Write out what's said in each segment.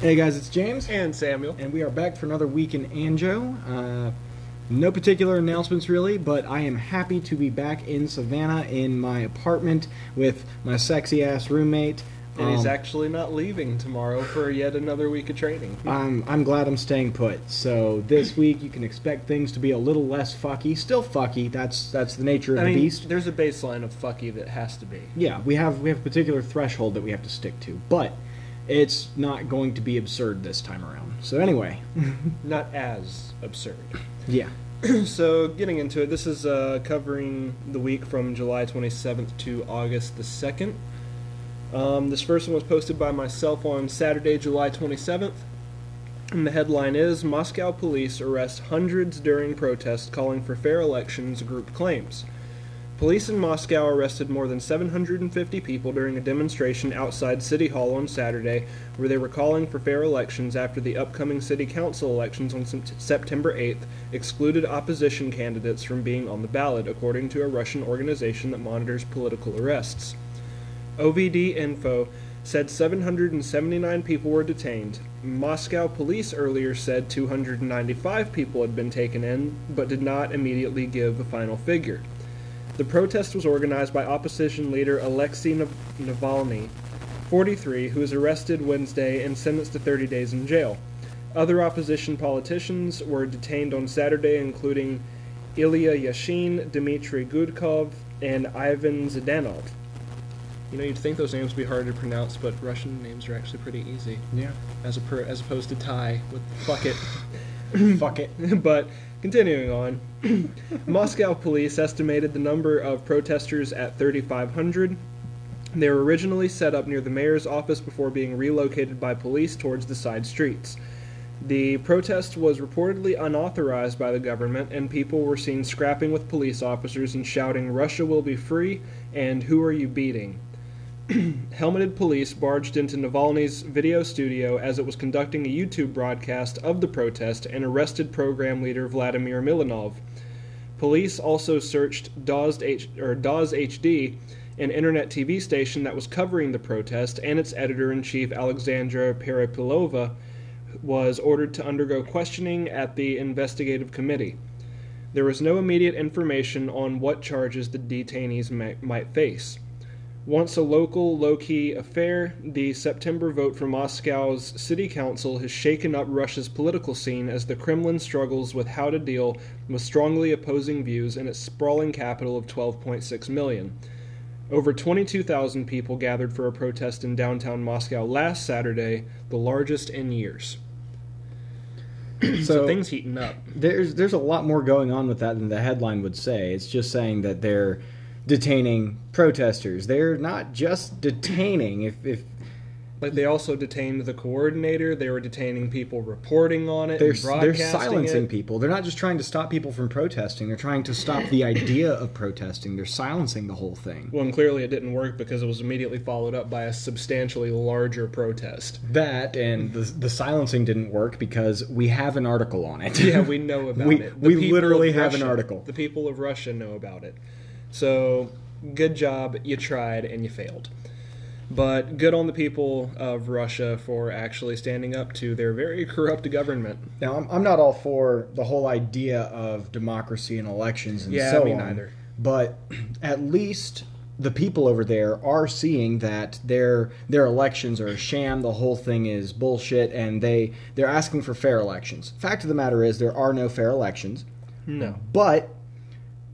Hey guys, it's James, And Samuel. and we are back for another week in Anjo. Uh, no particular announcements really, but I am happy to be back in Savannah in my apartment with my sexy ass roommate. And he's Um, actually not leaving tomorrow for yet another week of training. I'm, I'm glad I'm staying put. So this week you can expect things to be a little less fucky. Still fucky. That's that's the nature of I the mean, beast. there's a baseline of fucky that has to be. Yeah, we have we have a particular threshold that we have to stick to, but it's not going to be absurd this time around. So anyway, Not as absurd. yeah. so, getting into it, this is uh, covering the week from July 27th to August the 2nd. Um, this first one was posted by myself on Saturday, July 27th. And the headline is Moscow police arrest hundreds during protest calling for fair elections, group claims. Police in Moscow arrested more than 750 people during a demonstration outside City Hall on Saturday, where they were calling for fair elections after the upcoming city council elections on September 8th excluded opposition candidates from being on the ballot, according to a Russian organization that monitors political arrests. OVD Info said 779 people were detained. Moscow police earlier said 295 people had been taken in, but did not immediately give a final figure. The protest was organized by opposition leader Alexei Navalny, 43, who was arrested Wednesday and sentenced to 30 days in jail. Other opposition politicians were detained on Saturday, including Ilya Yashin, Dmitry Gudkov, and Ivan Zdanov. You know, you'd think those names would be hard to pronounce, but Russian names are actually pretty easy, Yeah. as, a per- as opposed to Thai with fuck it. Fuck it. but continuing on, Moscow police estimated the number of protesters at 3,500. They were originally set up near the mayor's office before being relocated by police towards the side streets. The protest was reportedly unauthorized by the government, and people were seen scrapping with police officers and shouting, Russia will be free, and who are you beating? Helmeted police barged into Navalny's video studio as it was conducting a YouTube broadcast of the protest and arrested program leader Vladimir Milanov. Police also searched Dazd H- Daz HD, an internet TV station that was covering the protest, and its editor in chief Alexandra Perepelova was ordered to undergo questioning at the investigative committee. There was no immediate information on what charges the detainees may, might face. Once a local, low key affair, the September vote for Moscow's city council has shaken up Russia's political scene as the Kremlin struggles with how to deal with strongly opposing views in its sprawling capital of 12.6 million. Over 22,000 people gathered for a protest in downtown Moscow last Saturday, the largest in years. So, So things heating up. there's there's a lot more going on with that than the headline would say. It's just saying that they're detaining protesters. They're not just detaining. If if Like they also detained the coordinator. They were detaining people reporting on it. they're they're silencing it. people. They're not just trying to stop people from protesting. They're trying to stop the idea of protesting. They're silencing the whole thing. Well, and clearly it didn't work because it was immediately followed up by a substantially larger protest. That and the the silencing didn't work because we have an article on it. Yeah, we know about We- it. we literally have an article. The people of Russia know about it. So, good job. You tried and you failed. But good on the people of Russia for actually standing up to their very corrupt government. Now, I'm, I'm not all for the whole idea of democracy and elections and Yeah, so me on. neither. But at least the people over there are seeing that their their elections are a sham. The whole thing is bullshit, and they they're asking for fair elections. Fact of the matter is, there are no fair elections, No. but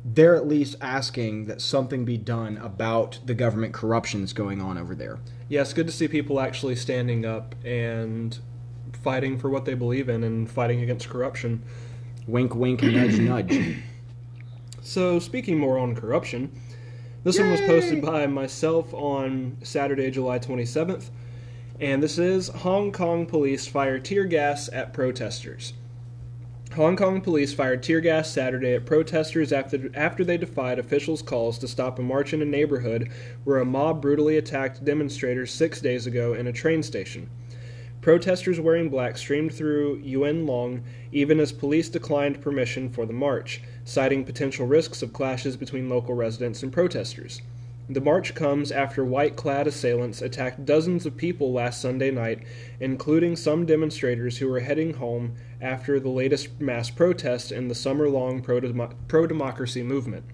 they're at least asking that something be done about the government corruption that's going on over there. Yeah, it's good to see people actually standing up and fighting for what they believe in and fighting against corruption. Wink, wink, nudge, nudge. So, speaking more on corruption, this one was posted by myself on Saturday, July 27th, and this is Hong Kong police fire tear gas at protesters. Hong Kong police fired tear gas Saturday at protesters after, after they defied officials' calls to stop a march in a neighborhood where a mob brutally attacked demonstrators six days ago in a train station. Protesters wearing black streamed through Yuen Long even as police declined permission for the march, citing potential risks of clashes between local residents and protesters. The march comes after white clad assailants attacked dozens of people last Sunday night, including some demonstrators who were heading home after the latest mass protest in the summer long pro democracy movement.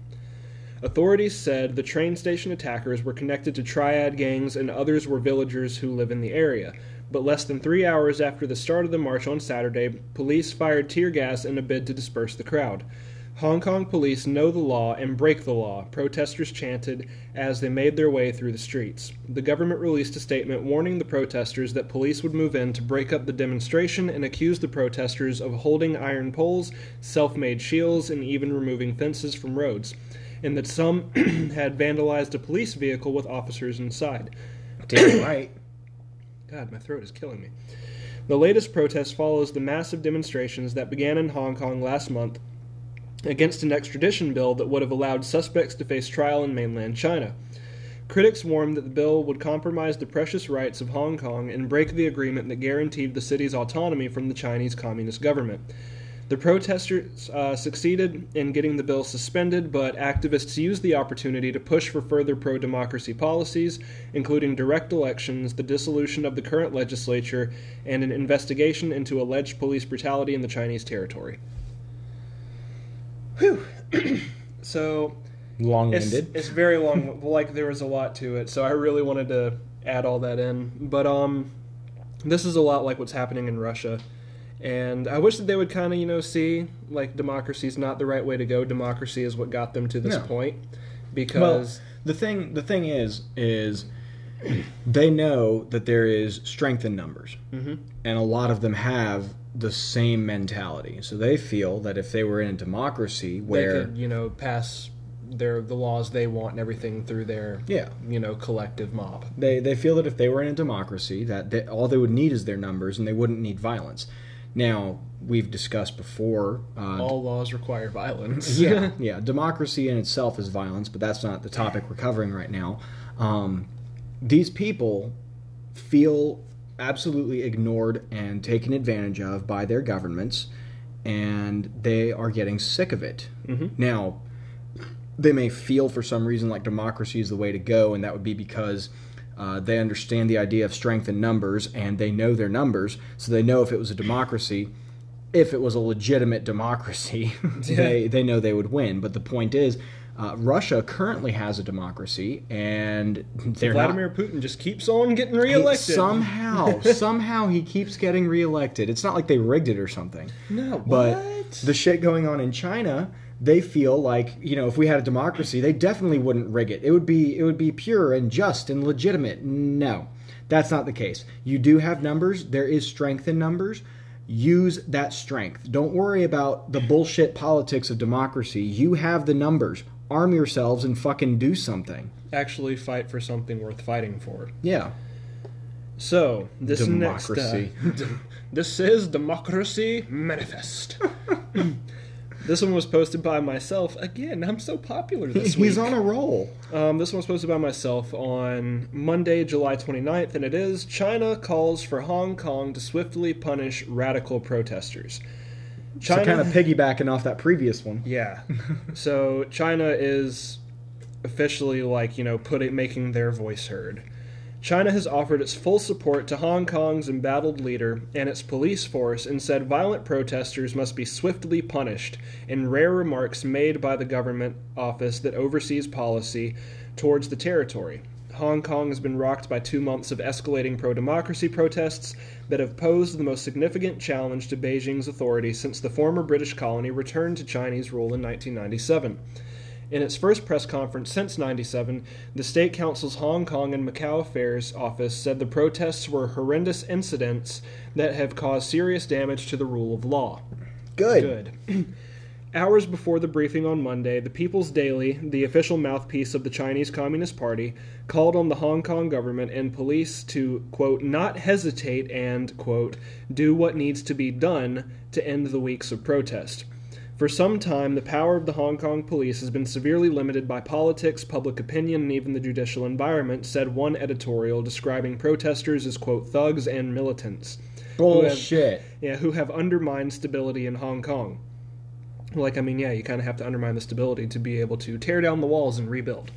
Authorities said the train station attackers were connected to triad gangs and others were villagers who live in the area. But less than three hours after the start of the march on Saturday, police fired tear gas in a bid to disperse the crowd. Hong Kong police know the law and break the law, protesters chanted as they made their way through the streets. The government released a statement warning the protesters that police would move in to break up the demonstration and accused the protesters of holding iron poles, self made shields, and even removing fences from roads, and that some had vandalized a police vehicle with officers inside. Damn right. God, my throat is killing me. The latest protest follows the massive demonstrations that began in Hong Kong last month against an extradition bill that would have allowed suspects to face trial in mainland China. Critics warned that the bill would compromise the precious rights of Hong Kong and break the agreement that guaranteed the city's autonomy from the Chinese Communist government. The protesters uh, succeeded in getting the bill suspended, but activists used the opportunity to push for further pro democracy policies, including direct elections, the dissolution of the current legislature, and an investigation into alleged police brutality in the Chinese territory. Whew. so long-winded. it's very long. like there was a lot to it, so I really wanted to add all that in. But um, this is a lot like what's happening in Russia, and I wish that they would kind of you know see like democracy is not the right way to go. Democracy is what got them to this No. point, Well, because the thing the thing is is they know that there is strength in numbers, Mhm. and a lot of them have the same mentality. So they feel that if they were in a democracy they where could you know pass their the laws they want and everything through their yeah, you know collective mob. they they feel that if they were in a democracy, that they, all they would need is their numbers, and they wouldn't need violence. Now we've discussed before. Uh, All laws require violence. yeah, yeah. Democracy in itself is violence, but that's not the topic we're covering right now. Um, these people feel absolutely ignored and taken advantage of by their governments, and they are getting sick of it. Mhm. Now, they may feel for some reason like democracy is the way to go, and that would be because. Uh, they understand the idea of strength in numbers, and they know their numbers, so they know if it was a democracy, if it was a legitimate democracy, they they know they would win. But the point is, uh, Russia currently has a democracy, and they're Vladimir not. Putin just keeps on getting reelected. somehow, somehow he keeps getting reelected. It's not like they rigged it or something. no, But what? the shit going on in China, they feel like you know if we had a democracy, they definitely wouldn't rig it. It would be it would be pure and just and legitimate. No, that's not the case. You do have numbers. There is strength in numbers. Use that strength. Don't worry about the bullshit politics of democracy. You have the numbers. Arm yourselves and fucking do something. actually fight for something worth fighting for. Yeah. So this Democracy. next, uh, this is Democracy Manifest. this one was posted by myself. Again, I'm so popular this week. He's on a roll. Um, this one was posted by myself on Monday, July 29th, and it is China calls for Hong Kong to swiftly punish radical protesters. So kind of piggybacking off that previous one. Yeah. so China is officially like, you know, putting making their voice heard. China has offered its full support to Hong Kong's embattled leader and its police force and said violent protesters must be swiftly punished in rare remarks made by the government office that oversees policy towards the territory. Hong Kong has been rocked by two months of escalating pro democracy protests that have posed the most significant challenge to Beijing's authority since the former British colony returned to Chinese rule in 1997. In its first press conference since 97, the State Council's Hong Kong and Macau Affairs Office said the protests were horrendous incidents that have caused serious damage to the rule of law. Good. Good. Hours before the briefing on Monday, the People's Daily, the official mouthpiece of the Chinese Communist Party, called on the Hong Kong government and police to, quote, not hesitate and, quote, do what needs to be done to end the weeks of protest. For some time, the power of the Hong Kong police has been severely limited by politics, public opinion, and even the judicial environment, said one editorial describing protesters as, quote, thugs and militants. who have- yeah, who have undermined stability in Hong Kong. Like, I mean, yeah, you kind of have to undermine the stability to be able to tear down the walls and rebuild.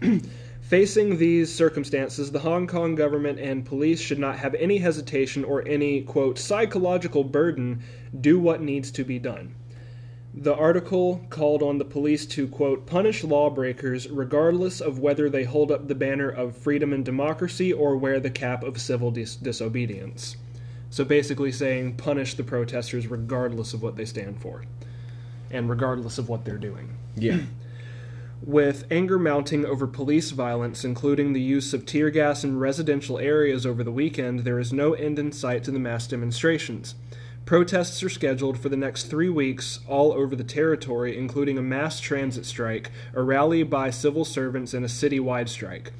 Facing these circumstances, the Hong Kong government and police should not have any hesitation or any, quote, psychological burden do what needs to be done. The article called on the police to, quote, punish lawbreakers regardless of whether they hold up the banner of freedom and democracy or wear the cap of civil dis- disobedience. So basically saying punish the protesters regardless of what they stand for and regardless of what they're doing. Yeah. With anger mounting over police violence, including the use of tear gas in residential areas over the weekend, there is no end in sight to the mass demonstrations. Protests are scheduled for the next three weeks all over the territory, including a mass transit strike, a rally by civil servants, and a citywide strike.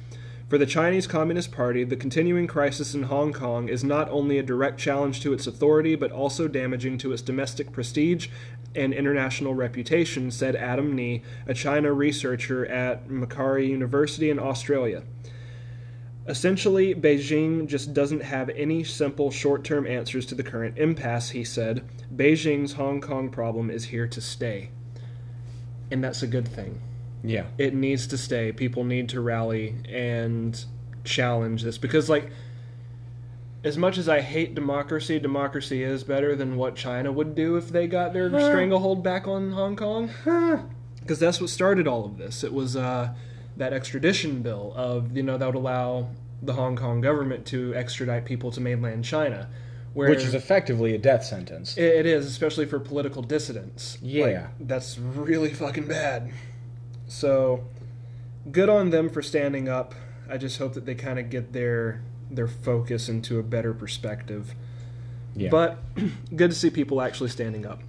For the Chinese Communist Party, the continuing crisis in Hong Kong is not only a direct challenge to its authority, but also damaging to its domestic prestige and international reputation, said Adam Ni, a China researcher at Macquarie University in Australia. Essentially, Beijing just doesn't have any simple short term answers to the current impasse, he said. Beijing's Hong Kong problem is here to stay. And that's a good thing. Yeah. It needs to stay. People need to rally and challenge this because, like, as much as I hate democracy, democracy is better than what China would do if they got their stranglehold back on Hong Kong. Because that's what started all of this. It was uh, that extradition bill of you know that would allow the Hong Kong government to extradite people to mainland China, where Which is effectively a death sentence. it, it is especially for political dissidents. Yeah. Like, that's really fucking bad. So, good on them for standing up. I just hope that they kind of get their their focus into a better perspective. Yeah. But good to see people actually standing up.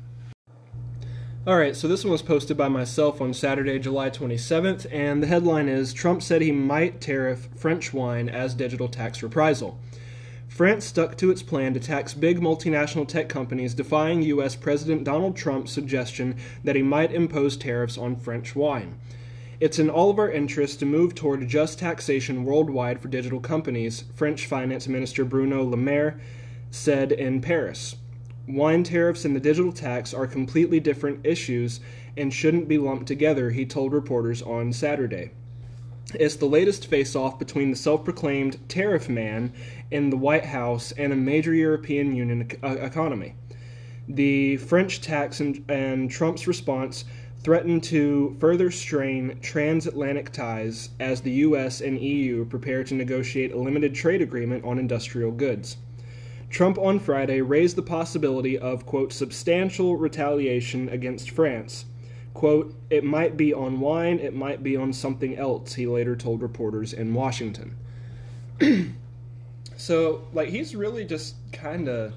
All right, so this one was posted by myself on Saturday, July 27th, and the headline is Trump said he might tariff French wine as digital tax reprisal. France stuck to its plan to tax big multinational tech companies, defying U.S. President Donald Trump's suggestion that he might impose tariffs on French wine. It's in all of our interests to move toward just taxation worldwide for digital companies, French Finance Minister Bruno Le Maire said in Paris. Wine tariffs and the digital tax are completely different issues and shouldn't be lumped together, he told reporters on Saturday. It's the latest face off between the self proclaimed tariff man in the White House and a major European Union economy. The French tax and, and Trump's response threaten to further strain transatlantic ties as the US and EU prepare to negotiate a limited trade agreement on industrial goods. Trump on Friday raised the possibility of, quote, substantial retaliation against France. Quote, it might be on wine, it might be on something else, he later told reporters in Washington. so, like, he's really just kind of,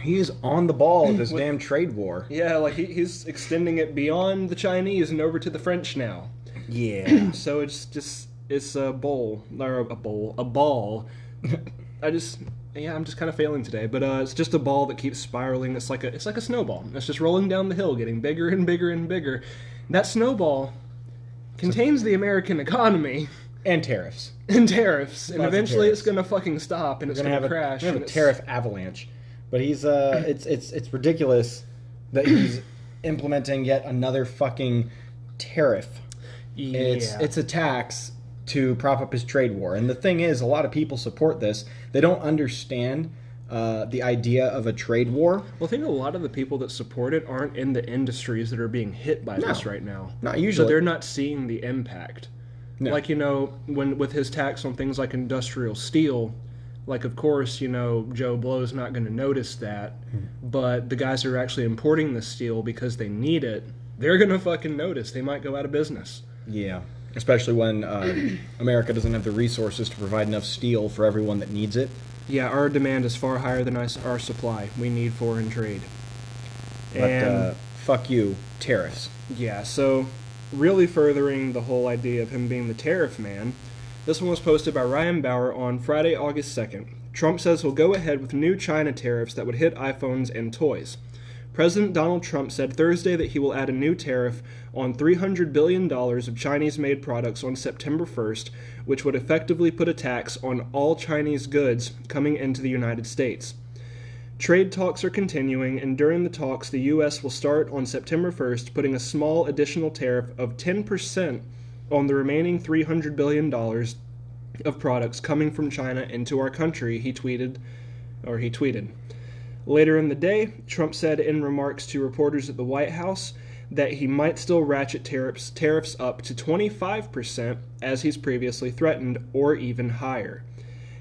He's on the ball with this damn trade war. yeah, like, he, he's extending it beyond the Chinese and over to the French now. Yeah. So it's just, it's a bowl, or a bowl, a ball. I just, yeah, I'm just kind of failing today, but uh, it's just a ball that keeps spiraling. It's like a, it's like a snowball. It's just rolling down the hill, getting bigger and bigger and bigger. That snowball contains the American economy and tariffs. and tariffs, and Lots of eventually it's going to fucking stop and it's We're gonna to have a, crash. gonna and have a tariff avalanche. But he's uh, it's it's it's ridiculous that he's implementing yet another fucking tariff. Yeah. It's it's a tax to prop up his trade war. And the thing is, a lot of people support this. They don't understand uh, the idea of a trade war. well, I think a lot of the people that support it aren't in the industries that are being hit by this right now. Not usually. So they're not seeing the impact. No. Like you know, when with his tax on things like industrial steel, like of course you know Joe Blow's not going to notice that, but the guys who are actually importing the steel because they need it, they're going to fucking notice. They might go out of business. Yeah. Especially when uh, America doesn't have the resources to provide enough steel for everyone that needs it. Yeah, our demand is far higher than our supply. We need foreign trade. But uh, fuck you, tariffs. Yeah, so really furthering the whole idea of him being the tariff man, this one was posted by Ryan Bauer on Friday, August 2nd. Trump says he'll go ahead with new China tariffs that would hit iPhones and toys. President Donald Trump said Thursday that he will add a new tariff on $300 billion of Chinese made products on September 1st, which would effectively put a tax on all Chinese goods coming into the United States. Trade talks are continuing, and during the talks, the U.S. will start on September 1st putting a small additional tariff of 10% on the remaining $300 billion of products coming from China into our country, he tweeted, or he tweeted. Later in the day, Trump said in remarks to reporters at the White House that he might still ratchet tariffs, tariffs up to 25%, as he's previously threatened, or even higher.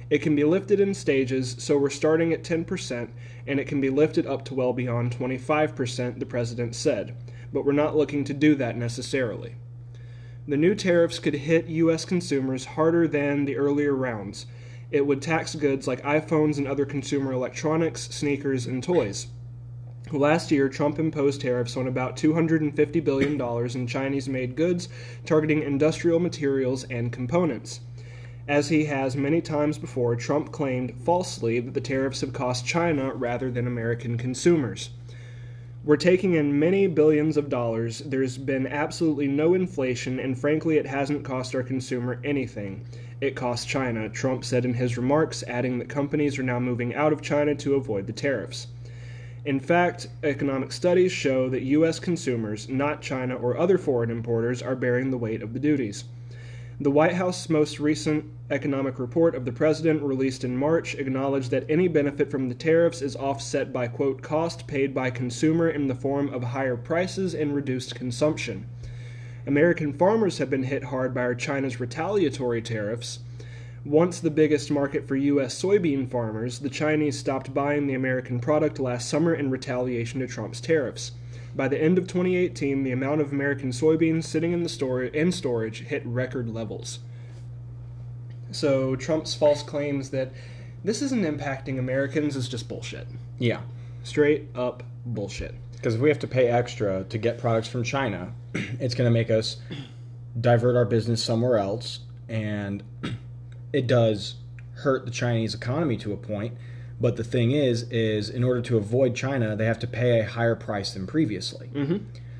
It can be lifted in stages, so we're starting at 10%, and it can be lifted up to well beyond 25%, the president said. But we're not looking to do that necessarily. The new tariffs could hit U.S. consumers harder than the earlier rounds. It would tax goods like iPhones and other consumer electronics, sneakers, and toys. Last year, Trump imposed tariffs on about $250 billion in Chinese made goods, targeting industrial materials and components. As he has many times before, Trump claimed falsely that the tariffs have cost China rather than American consumers. We're taking in many billions of dollars. There's been absolutely no inflation, and frankly, it hasn't cost our consumer anything. It cost China, Trump said in his remarks, adding that companies are now moving out of China to avoid the tariffs. In fact, economic studies show that U.S. consumers, not China or other foreign importers, are bearing the weight of the duties. The White House's most recent economic report of the president, released in March, acknowledged that any benefit from the tariffs is offset by, quote, cost paid by consumer in the form of higher prices and reduced consumption. American farmers have been hit hard by China's retaliatory tariffs once the biggest market for U.S. soybean farmers, the Chinese stopped buying the American product last summer in retaliation to Trump's tariffs. By the end of 2018, the amount of American soybeans sitting in the store in storage hit record levels. So Trump's false claims that this isn't impacting Americans is just bullshit. Yeah. Straight up bullshit. Because if we have to pay extra to get products from China, it's going to make us divert our business somewhere else and it does hurt the Chinese economy to a point. But the thing is, is in order to avoid China, they have to pay a higher price than previously. Mm-hmm.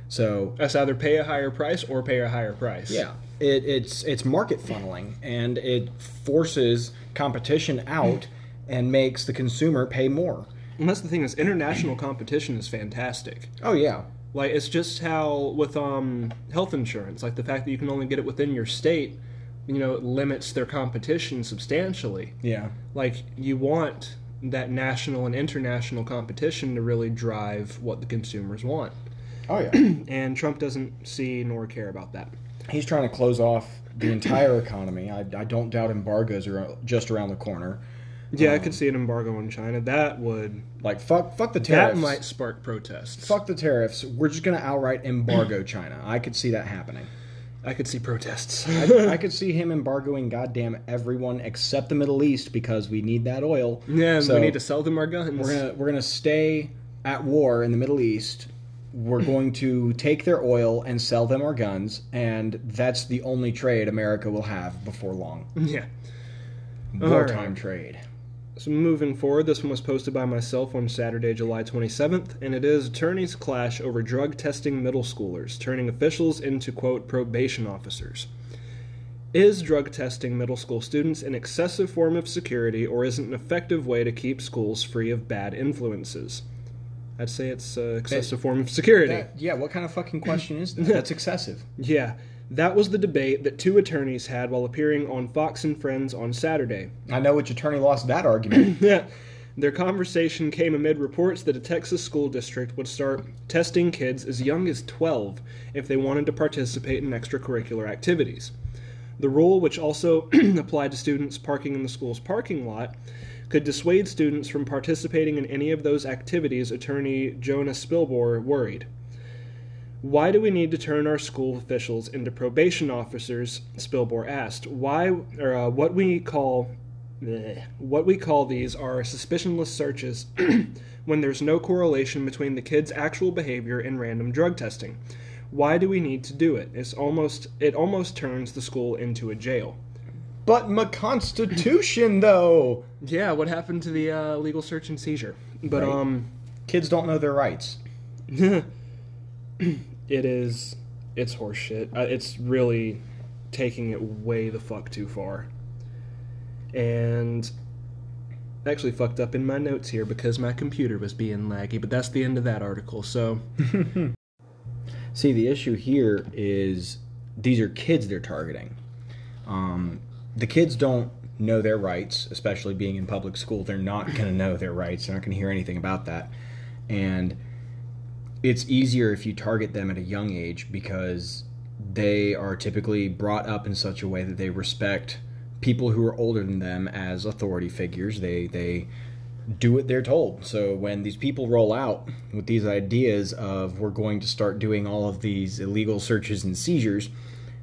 So That's either pay a higher price or pay a higher price. yeah, it, it's it's market funneling, and it forces competition out and makes the consumer pay more. And that's the thing is international competition is fantastic. Oh yeah, Like it's just how with um health insurance, like the fact that you can only get it within your state, you know, limits their competition substantially. yeah, Like you want that national and international competition to really drive what the consumers want. oh yeah. And Trump doesn't see nor care about that. He's trying to close off the entire economy. I, I don't doubt embargoes are just around the corner. Yeah, I Um, could see an embargo on China. That would Like fuck, fuck the tariffs. that might spark protests. fuck the tariffs. We're just gonna outright embargo China. I could see that happening. I could see protests. I, I could see him embargoing goddamn everyone except the Middle East because we need that oil. yeah, So- we need to sell them our guns. We're gonna we're gonna stay at war in the Middle East. We're going to take their oil and sell them our guns, and that's the only trade America will have before long. yeah. Wartime trade. So moving forward, this one was posted by myself on Saturday, July 27th, and it is attorneys clash over drug testing middle schoolers, turning officials into quote probation officers. Is drug testing middle school students an excessive form of security, or is it an effective way to keep schools free of bad influences? I'd say it's an excessive form of security. That- yeah, what kind of fucking question is that? That's excessive. yeah, that was the debate that two attorneys had while appearing on Fox and Friends on Saturday. I know which attorney lost that argument. Yeah. Their conversation came amid reports that a Texas school district would start testing kids as young as 12 if they wanted to participate in extracurricular activities. The rule, which also applied to students parking in the school's parking lot, could dissuade students from participating in any of those activities, attorney Jonah Spilbor worried. Why do we need to turn our school officials into probation officers? Spilbor asked. Why, or uh, what we call, bleh, what we call these are suspicionless searches, when there's no correlation between the kid's actual behavior and random drug testing. Why do we need to do it? It's almost, it almost turns the school into a jail. but my constitution, though. Yeah, what happened to the uh, legal search and seizure? But Right. um, Kids don't know their rights. it is it's horseshit. Uh, it's really taking it way the fuck too far. And actually fucked up in my notes here because my computer was being laggy, but that's the end of that article. So See, the issue here is these are kids they're targeting. Um, the kids don't know their rights, especially being in public school. They're not going to know their rights. They're not going to hear anything about that. And it's easier if you target them at a young age because they are typically brought up in such a way that they respect people who are older than them as authority figures. They they do what they're told. So when these people roll out with these ideas of we're going to start doing all of these illegal searches and seizures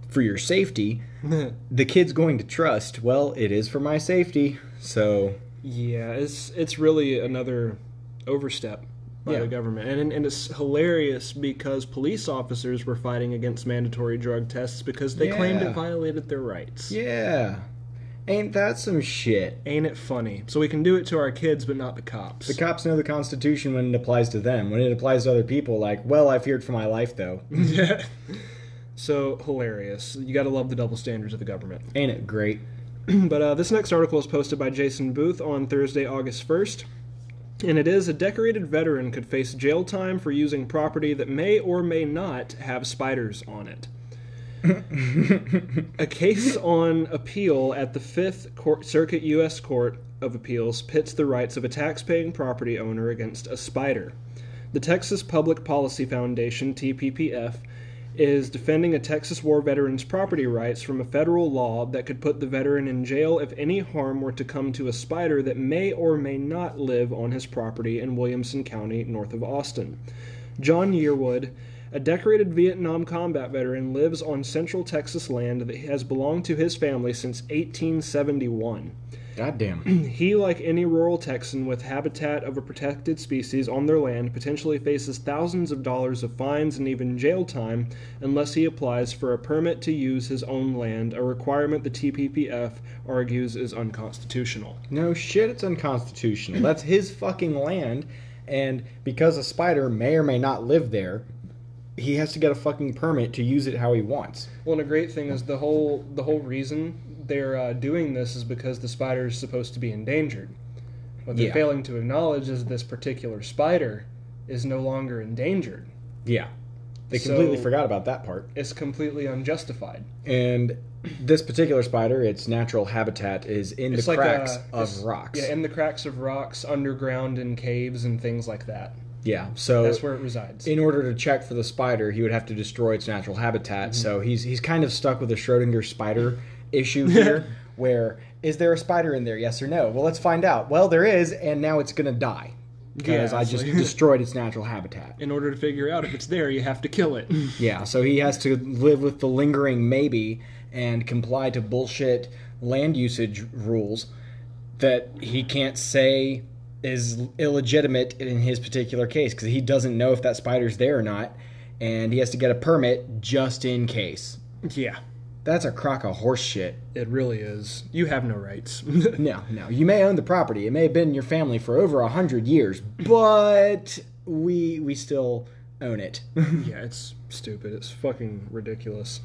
for your safety, the kid's going to trust, well, it is for my safety. So Yeah, it's it's really another overstep by Yeah. the government, and and it's hilarious because police officers were fighting against mandatory drug tests because they claimed it violated their rights. yeah. Ain't that some shit? Ain't it funny? So we can do it to our kids, but not the cops. The cops know the Constitution when it applies to them. When it applies to other people, like, well, I feared for my life, though. yeah. So hilarious. You got to love the double standards of the government. Ain't it great? but uh, this next article is posted by Jason Booth on Thursday, August 1st. And it is a decorated veteran could face jail time for using property that may or may not have spiders on it. a case on appeal at the Fifth Court, Circuit U.S. Court of Appeals pits the rights of a tax-paying property owner against a spider. The Texas Public Policy Foundation (TPPF) is defending a Texas war veteran's property rights from a federal law that could put the veteran in jail if any harm were to come to a spider that may or may not live on his property in Williamson County, north of Austin. John Yearwood, a decorated Vietnam combat veteran, lives on central Texas land that has belonged to his family since 1871. Goddamn. He, like any rural Texan with habitat of a protected species on their land, potentially faces thousands of dollars of fines and even jail time unless he applies for a permit to use his own land, a requirement the TPPF argues is unconstitutional. No shit, it's unconstitutional. That's his fucking land, and because a spider may or may not live there, he has to get a fucking permit to use it how he wants. Well, and a great thing is the whole the whole reason they're uh, doing this is because the spider is supposed to be endangered. What they're Yeah. failing to acknowledge is this particular spider is no longer endangered. Yeah. They completely So- forgot about that part. It's completely unjustified. And this particular spider, its natural habitat is in It's the like cracks uh, of rocks. Yeah, in the cracks of rocks, underground in caves and things like that. Yeah, so That's where it resides. in order to check for the spider, he would have to destroy its natural habitat. Mm-hmm. So he's he's kind of stuck with a Schrodinger spider issue here, where is there a spider in there? Yes or no? Well, let's find out. Well, there is, and now it's gonna die because Yeah, I just you- destroyed its natural habitat. in order to figure out if it's there, you have to kill it. Yeah, so he has to live with the lingering maybe and comply to bullshit land usage rules that he can't say is illegitimate in his particular case because he doesn't know if that spider's there or not, and he has to get a permit just in case. yeah, That's a crock of horse shit. it really is. You have no rights. No, no. You may own the property. It may have been in your family for over a hundred years, but we we still own it. yeah, it's stupid. It's fucking ridiculous.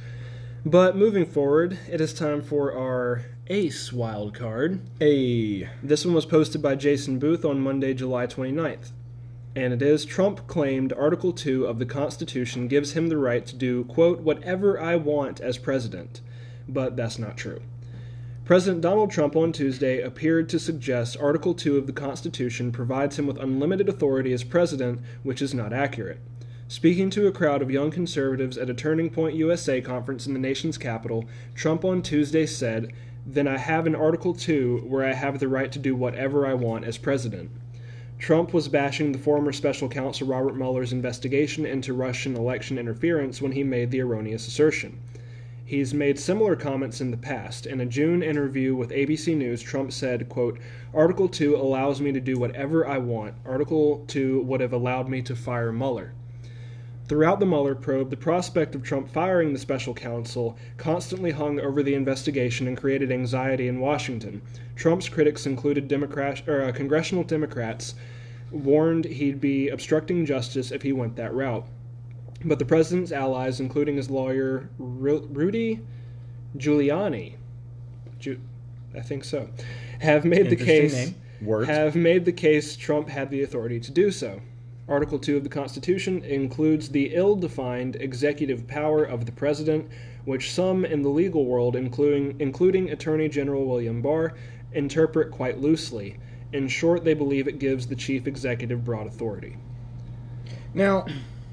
But moving forward, it is time for our ace wild card. hey, This one was posted by Jason Booth on Monday, July 29th. And it is Trump claimed Article 2 of the Constitution gives him the right to do, quote, whatever I want as president. But that's not true. President Donald Trump on Tuesday appeared to suggest Article 2 of the Constitution provides him with unlimited authority as president, which is not accurate. Speaking to a crowd of young conservatives at a Turning Point USA conference in the nation's capital, Trump on Tuesday said, Then I have an Article 2 where I have the right to do whatever I want as president. Trump was bashing the former special counsel Robert Mueller's investigation into Russian election interference when he made the erroneous assertion. He's made similar comments in the past. In a June interview with ABC News, Trump said, quote, Article 2 allows me to do whatever I want. Article 2 would have allowed me to fire Mueller. Throughout the Mueller probe, the prospect of Trump firing the special counsel constantly hung over the investigation and created anxiety in Washington. Trump's critics included Democrat, or, uh, congressional Democrats warned he'd be obstructing justice if he went that route. But the president's allies, including his lawyer Rudy Giuliani, Ju- I think so, have made the case name. Have made the case Trump had the authority to do so. Article 2 of the Constitution includes the ill defined executive power of the president, which some in the legal world, including, including Attorney General William Barr, interpret quite loosely. In short, they believe it gives the chief executive broad authority. Now,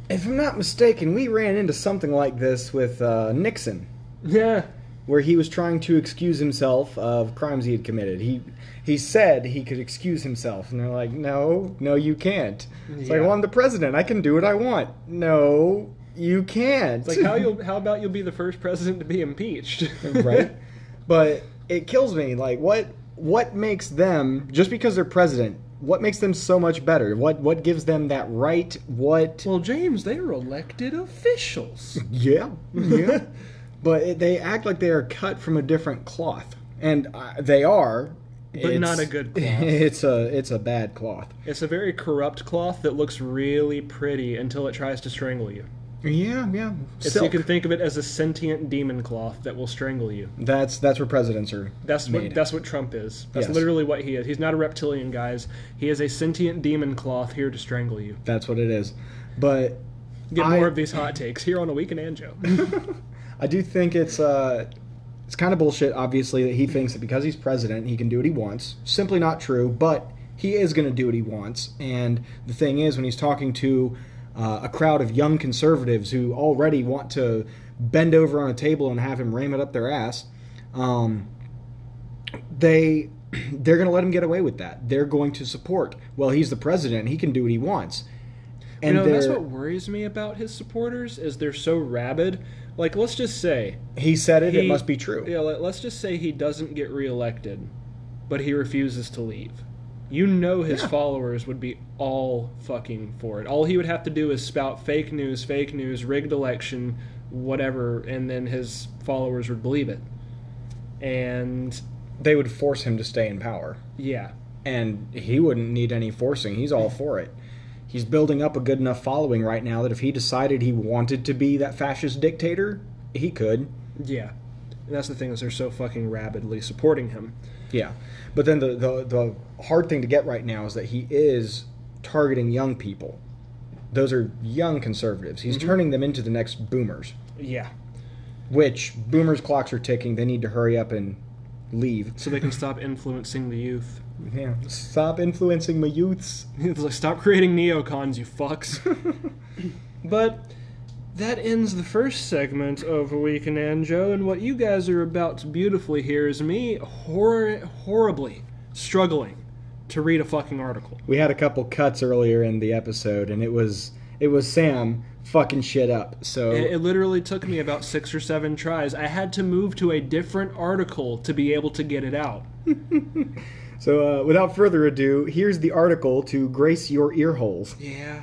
if I'm not mistaken, we ran into something like this with uh, Nixon, Yeah. where he was trying to excuse himself of crimes he had committed. He he said he could excuse himself, and they're like, "No, no, you can't." It's like, "Well, I'm the president. I can do what I want." No, you can't. It's like how you how about you'll be the first president to be impeached? right? But it kills me. Like, what what makes them just because they're president? What makes them so much better? What what gives them that right? What? well, James, they are elected officials. Yeah, yeah. but they act like they are cut from a different cloth, and uh, they are. But not a good cloth. It's a it's a bad cloth. It's a very corrupt cloth that looks really pretty until it tries to strangle you. Yeah, yeah. It's, Silk. you can think of it as a sentient demon cloth that will strangle you. That's that's where presidents are. That's made. what that's what Trump is. That's Yes. literally what he is. He's not a reptilian, guys. He is a sentient demon cloth here to strangle you. That's what it is. But Get I- more of these hot takes here on a week in Anjo. I do think it's uh, it's kind of bullshit. Obviously, that he thinks that because he's president, he can do what he wants. Simply not true. But he is going to do what he wants. And the thing is, when he's talking to uh, a crowd of young conservatives who already want to bend over on a table and have him ram it up their ass, um, they they're going to let him get away with that. They're going to support. Well, he's the president. He can do what he wants. you know, that's what worries me about his supporters is they're so rabid. Like, let's just say he said it. it must be true. Yeah, let, let's just say he doesn't get reelected, but he refuses to leave. You know his Yeah. followers would be all fucking for it. All he would have to do is spout fake news, fake news, rigged election, whatever, and then his followers would believe it. And They would force him to stay in power. yeah, and he wouldn't need any forcing. He's all for it. He's building up a good enough following right now that if he decided he wanted to be that fascist dictator, he could. yeah. And that's the thing is they're so fucking rabidly supporting him. Yeah. But then the, the the hard thing to get right now is that he is targeting young people. Those are young conservatives. He's mm-hmm. turning them into the next boomers, Yeah. which boomers clocks are ticking. They need to hurry up and leave. So they can stop influencing the youth. Yeah. Stop influencing my youths. It's like, stop creating neocons, you fucks. but that ends the first segment of A Week in Anjo, and what you guys are about to beautifully hear is me hor- horribly struggling to read a fucking article. We had a couple cuts earlier in the episode, and it was it was Sam fucking shit up. So It, it literally took me about six or seven tries. I had to move to a different article to be able to get it out. so uh, without further ado, here's the article to grace your ear holes. Yeah.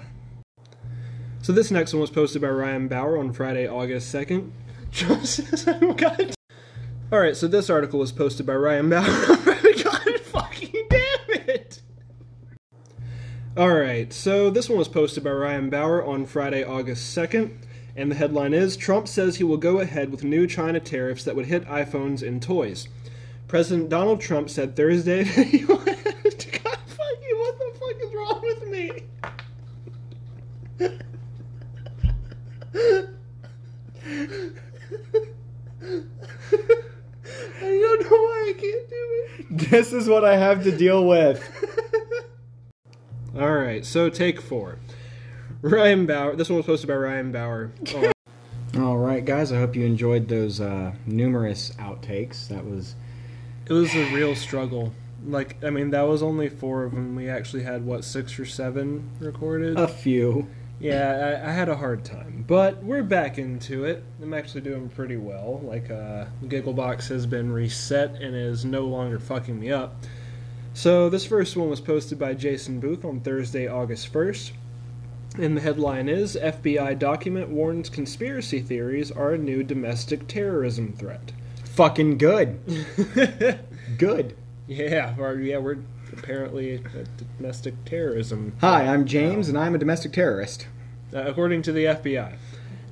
So this next one was posted by Ryan Bauer on Friday, August 2nd. Just, oh God. All right, so this article was posted by Ryan Bauer. God fucking damn it. All right, so this one was posted by Ryan Bauer on Friday, August 2nd. And the headline is Trump says he will go ahead with new China tariffs that would hit iPhones and toys. President Donald Trump said Thursday that he will. God fuck you, what the fuck is wrong with me? I don't know why I can't do it. This is what I have to deal with. All right, so take four. Ryan Bauer. This one was posted by Ryan Bauer. All right, guys. I hope you enjoyed those uh, numerous outtakes. That was it was a real struggle. Like, I mean, that was only four of them. We actually had what six or seven recorded. a few. Yeah, I, I had a hard time, but we're back into it. I'm actually doing pretty well. Like, uh, Gigglebox has been reset and is no longer fucking me up. So, this first one was posted by Jason Booth on Thursday, August 1st. And the headline is FBI document warns conspiracy theories are a new domestic terrorism threat. Fucking good. Good. yeah, or, yeah, we're apparently a domestic terrorism. Hi, I'm James, and I'm a domestic terrorist. uh, according to the FBI.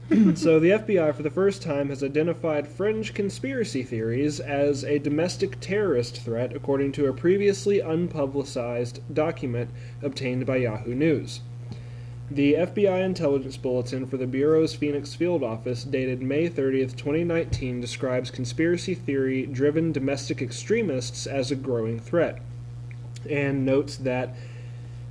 so, the FBI, for the first time, has identified fringe conspiracy theories as a domestic terrorist threat, according to a previously unpublicized document obtained by Yahoo News. The FBI intelligence bulletin for the Bureau's Phoenix field office, dated May 30th, 2019, describes conspiracy theory driven domestic extremists as a growing threat, and notes that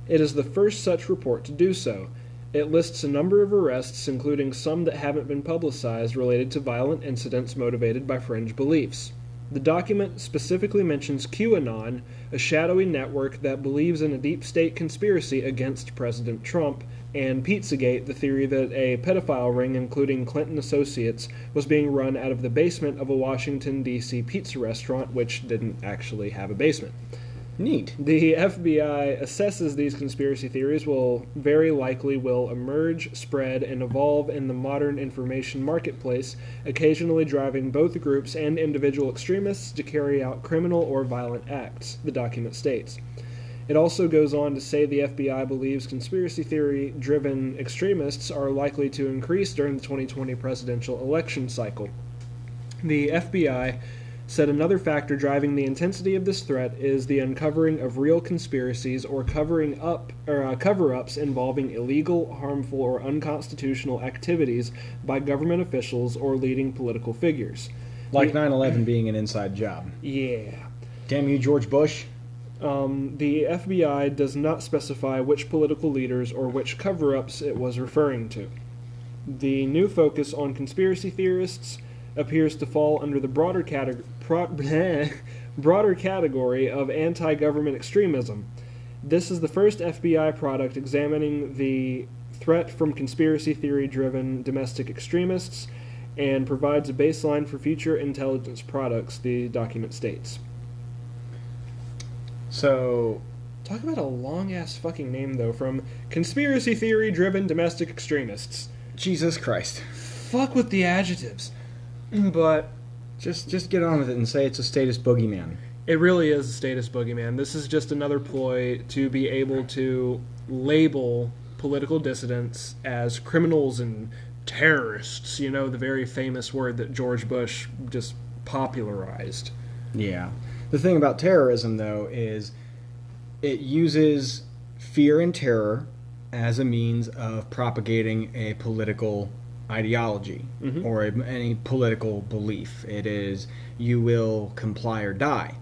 it is the first such report to do so. It lists a number of arrests, including some that haven't been publicized, related to violent incidents motivated by fringe beliefs. The document specifically mentions QAnon, a shadowy network that believes in a deep state conspiracy against President Trump, and Pizzagate, the theory that a pedophile ring, including Clinton associates, was being run out of the basement of a Washington, D.C. pizza restaurant, which didn't actually have a basement. Neat. The FBI assesses these conspiracy theories will very likely will emerge, spread, and evolve in the modern information marketplace, occasionally driving both groups and individual extremists to carry out criminal or violent acts, the document states. It also goes on to say the FBI believes conspiracy theory driven extremists are likely to increase during the 2020 presidential election cycle. The FBI said another factor driving the intensity of this threat is the uncovering of real conspiracies or covering up or uh, cover-ups involving illegal, harmful, or unconstitutional activities by government officials or leading political figures. Like 9 11 being an inside job. Yeah. Damn you, George Bush. Um, the FBI does not specify which political leaders or which cover ups it was referring to. The new focus on conspiracy theorists appears to fall under the broader, cate- pro- broader category of anti government extremism. This is the first FBI product examining the threat from conspiracy theory driven domestic extremists and provides a baseline for future intelligence products, the document states. So, Talk about a long ass fucking name though from conspiracy theory driven domestic extremists. Jesus Christ. Fuck with the adjectives. But Just just get on with it and say it's a status boogeyman. it really is a status boogeyman. This is just another ploy to be able to label political dissidents as criminals and terrorists. You know, the very famous word that George Bush just popularized. Yeah. The thing about terrorism, though, is it uses fear and terror as a means of propagating a political ideology Mhm. or a, any political belief. It is you will comply or die.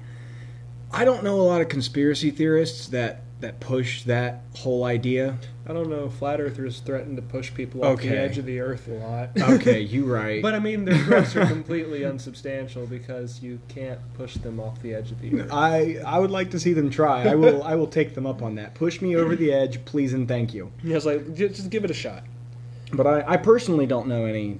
I don't know a lot of conspiracy theorists that that push that whole idea. I don't know, flat earthers threaten to push people off the edge of the earth a lot. Okay, you right. But I mean, their threats are completely unsubstantial because you can't push them off the edge of the earth. I I would like to see them try. I will I will take them up on that. Push me over the edge, please and thank you. Yeah, it's like just give it a shot. But I, I personally don't know any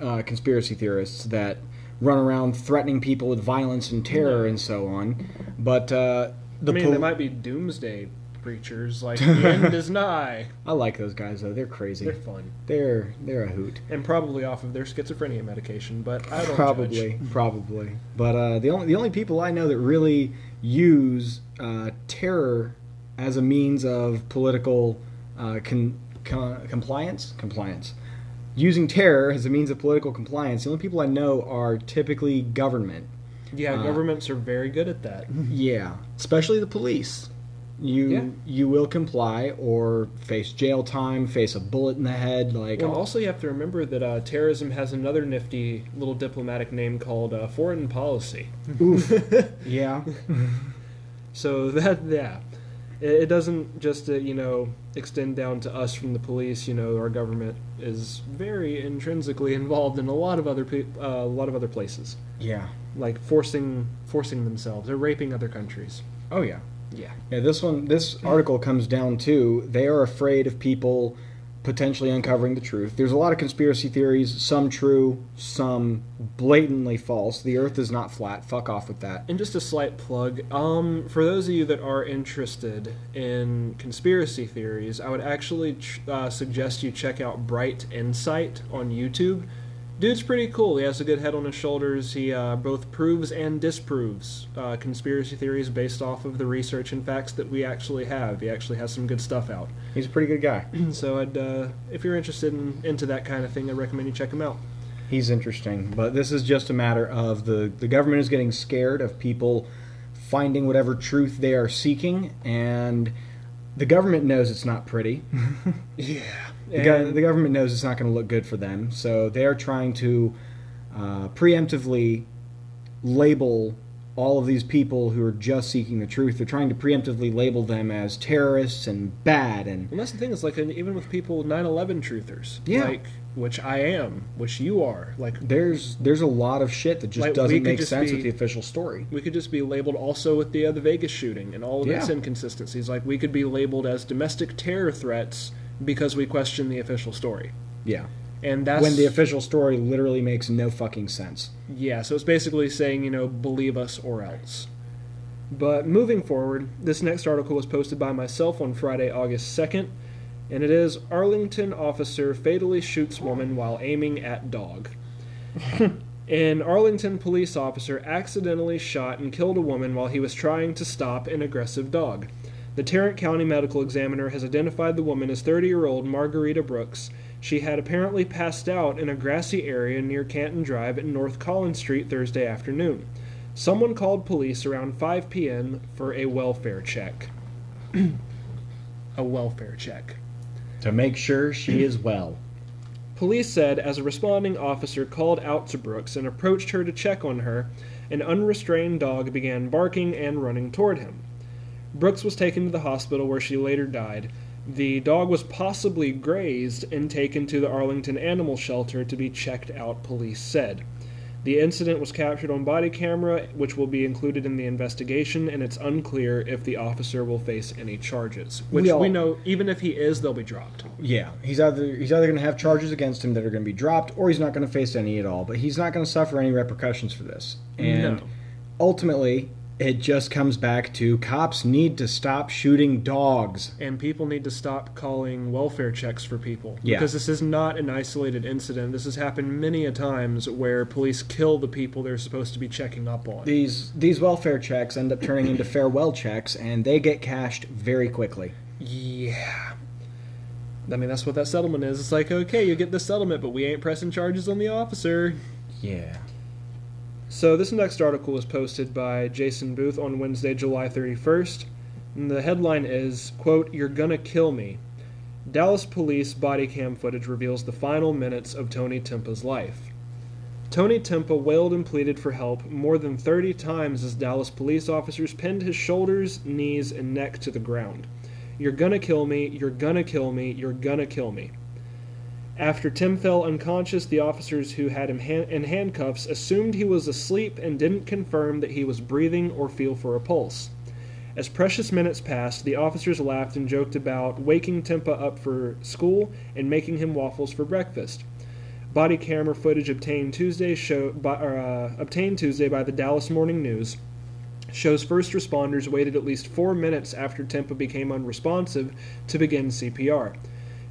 uh, conspiracy theorists that run around threatening people with violence and terror and so on. But uh, the I mean, pol- there might be doomsday preachers like the end is nigh. I like those guys though. They're crazy. They're fun They're they're a hoot. and probably off of their schizophrenia medication, but I don't Probably, judge. probably. But uh, the only the only people I know that really use uh, terror as a means of political uh, con- con- compliance, compliance, using terror as a means of political compliance. The only people I know are typically government. Yeah, Uh, governments are very good at that. Yeah, especially the police. You Yeah. you will comply or face jail time, face a bullet in the head. Like Well, also you have to remember that uh, terrorism has another nifty little diplomatic name called uh, foreign policy. oof, yeah, So that yeah, it, it doesn't just uh, you know extend down to us from the police. You know, our government is very intrinsically involved in a lot of other pe- uh, a lot of other places, yeah. like forcing forcing themselves or raping other countries. Oh yeah. Yeah, Yeah, this one, this article comes down to they are afraid of people potentially uncovering the truth. There's a lot of conspiracy theories, some true, some blatantly false. The Earth is not flat. Fuck off with that. and just a slight plug. Um, for those of you that are interested in conspiracy theories, I would actually ch- uh, suggest you check out Bright Insight on YouTube. Dude's pretty cool. He has a good head on his shoulders. He uh, both proves and disproves uh, conspiracy theories based off of the research and facts that we actually have. He actually has some good stuff out. He's a pretty good guy. so, I'd, uh, if you're interested in into that kind of thing, I recommend you check him out. He's interesting, but this is just a matter of the the government is getting scared of people finding whatever truth they are seeking, and the government knows it's not pretty. Yeah. The, go- the government knows it's not going to look good for them, so they're trying to uh, preemptively label all of these people who are just seeking the truth. They're trying to preemptively label them as terrorists and bad and And that's the thing. Is like even with people 9/11 truthers. Yeah. Like which I am, which you are. Like there's there's a lot of shit that just Like, doesn't make just sense be- with the official story. we could just be labeled also with the uh, the Vegas shooting and all of its inconsistencies. Like we could be labeled as domestic terror threats because we question the official story. Yeah. And that's When the official story literally makes no fucking sense. Yeah, so it's basically saying, you know, believe us or else. But moving forward, this next article was posted by myself on Friday, August 2nd, and it is Arlington officer fatally shoots woman while aiming at dog. An Arlington police officer accidentally shot and killed a woman while he was trying to stop an aggressive dog. The Tarrant County Medical Examiner has identified the woman as 30 year old Margarita Brooks. She had apparently passed out in a grassy area near Canton Drive and North Collins Street Thursday afternoon. Someone called police around 5 p.m. for a welfare check. a welfare check. To make sure she is well. Police said as a responding officer called out to Brooks and approached her to check on her, an unrestrained dog began barking and running toward him. Brooks was taken to the hospital where she later died. The dog was possibly grazed and taken to the Arlington Animal Shelter to be checked out, police said. The incident was captured on body camera, which will be included in the investigation, and it's unclear if the officer will face any charges. Which We we, know, even if he is, they'll be dropped. Yeah, he's either he's either going to have charges against him that are going to be dropped, or he's not going to face any at all. But he's not going to suffer any repercussions for this. And No. ultimately, it just comes back to cops need to stop shooting dogs. and people need to stop calling welfare checks for people Yeah. because this is not an isolated incident. This has happened many a times where police kill the people they're supposed to be checking up on. These these welfare checks end up turning into farewell checks, and they get cashed very quickly. yeah. I mean, that's what that settlement is. It's like, okay, you get the settlement, but we ain't pressing charges on the officer. Yeah. So, this next article was posted by Jason Booth on Wednesday, July 31st. And the headline is, quote, You're gonna kill me. Dallas police body cam footage reveals the final minutes of Tony Timpa's life. Tony Timpa wailed and pleaded for help more than 30 times as Dallas police officers pinned his shoulders, knees, and neck to the ground. You're gonna kill me, you're gonna kill me, you're gonna kill me. After Tim fell unconscious, the officers who had him in handcuffs assumed he was asleep and didn't confirm that he was breathing or feel for a pulse. As precious minutes passed, the officers laughed and joked about waking Timpa up for school and making him waffles for breakfast. Body camera footage obtained Tuesday show, uh, obtained Tuesday by the Dallas Morning News shows first responders waited at least four minutes after Timpa became unresponsive to begin CPR.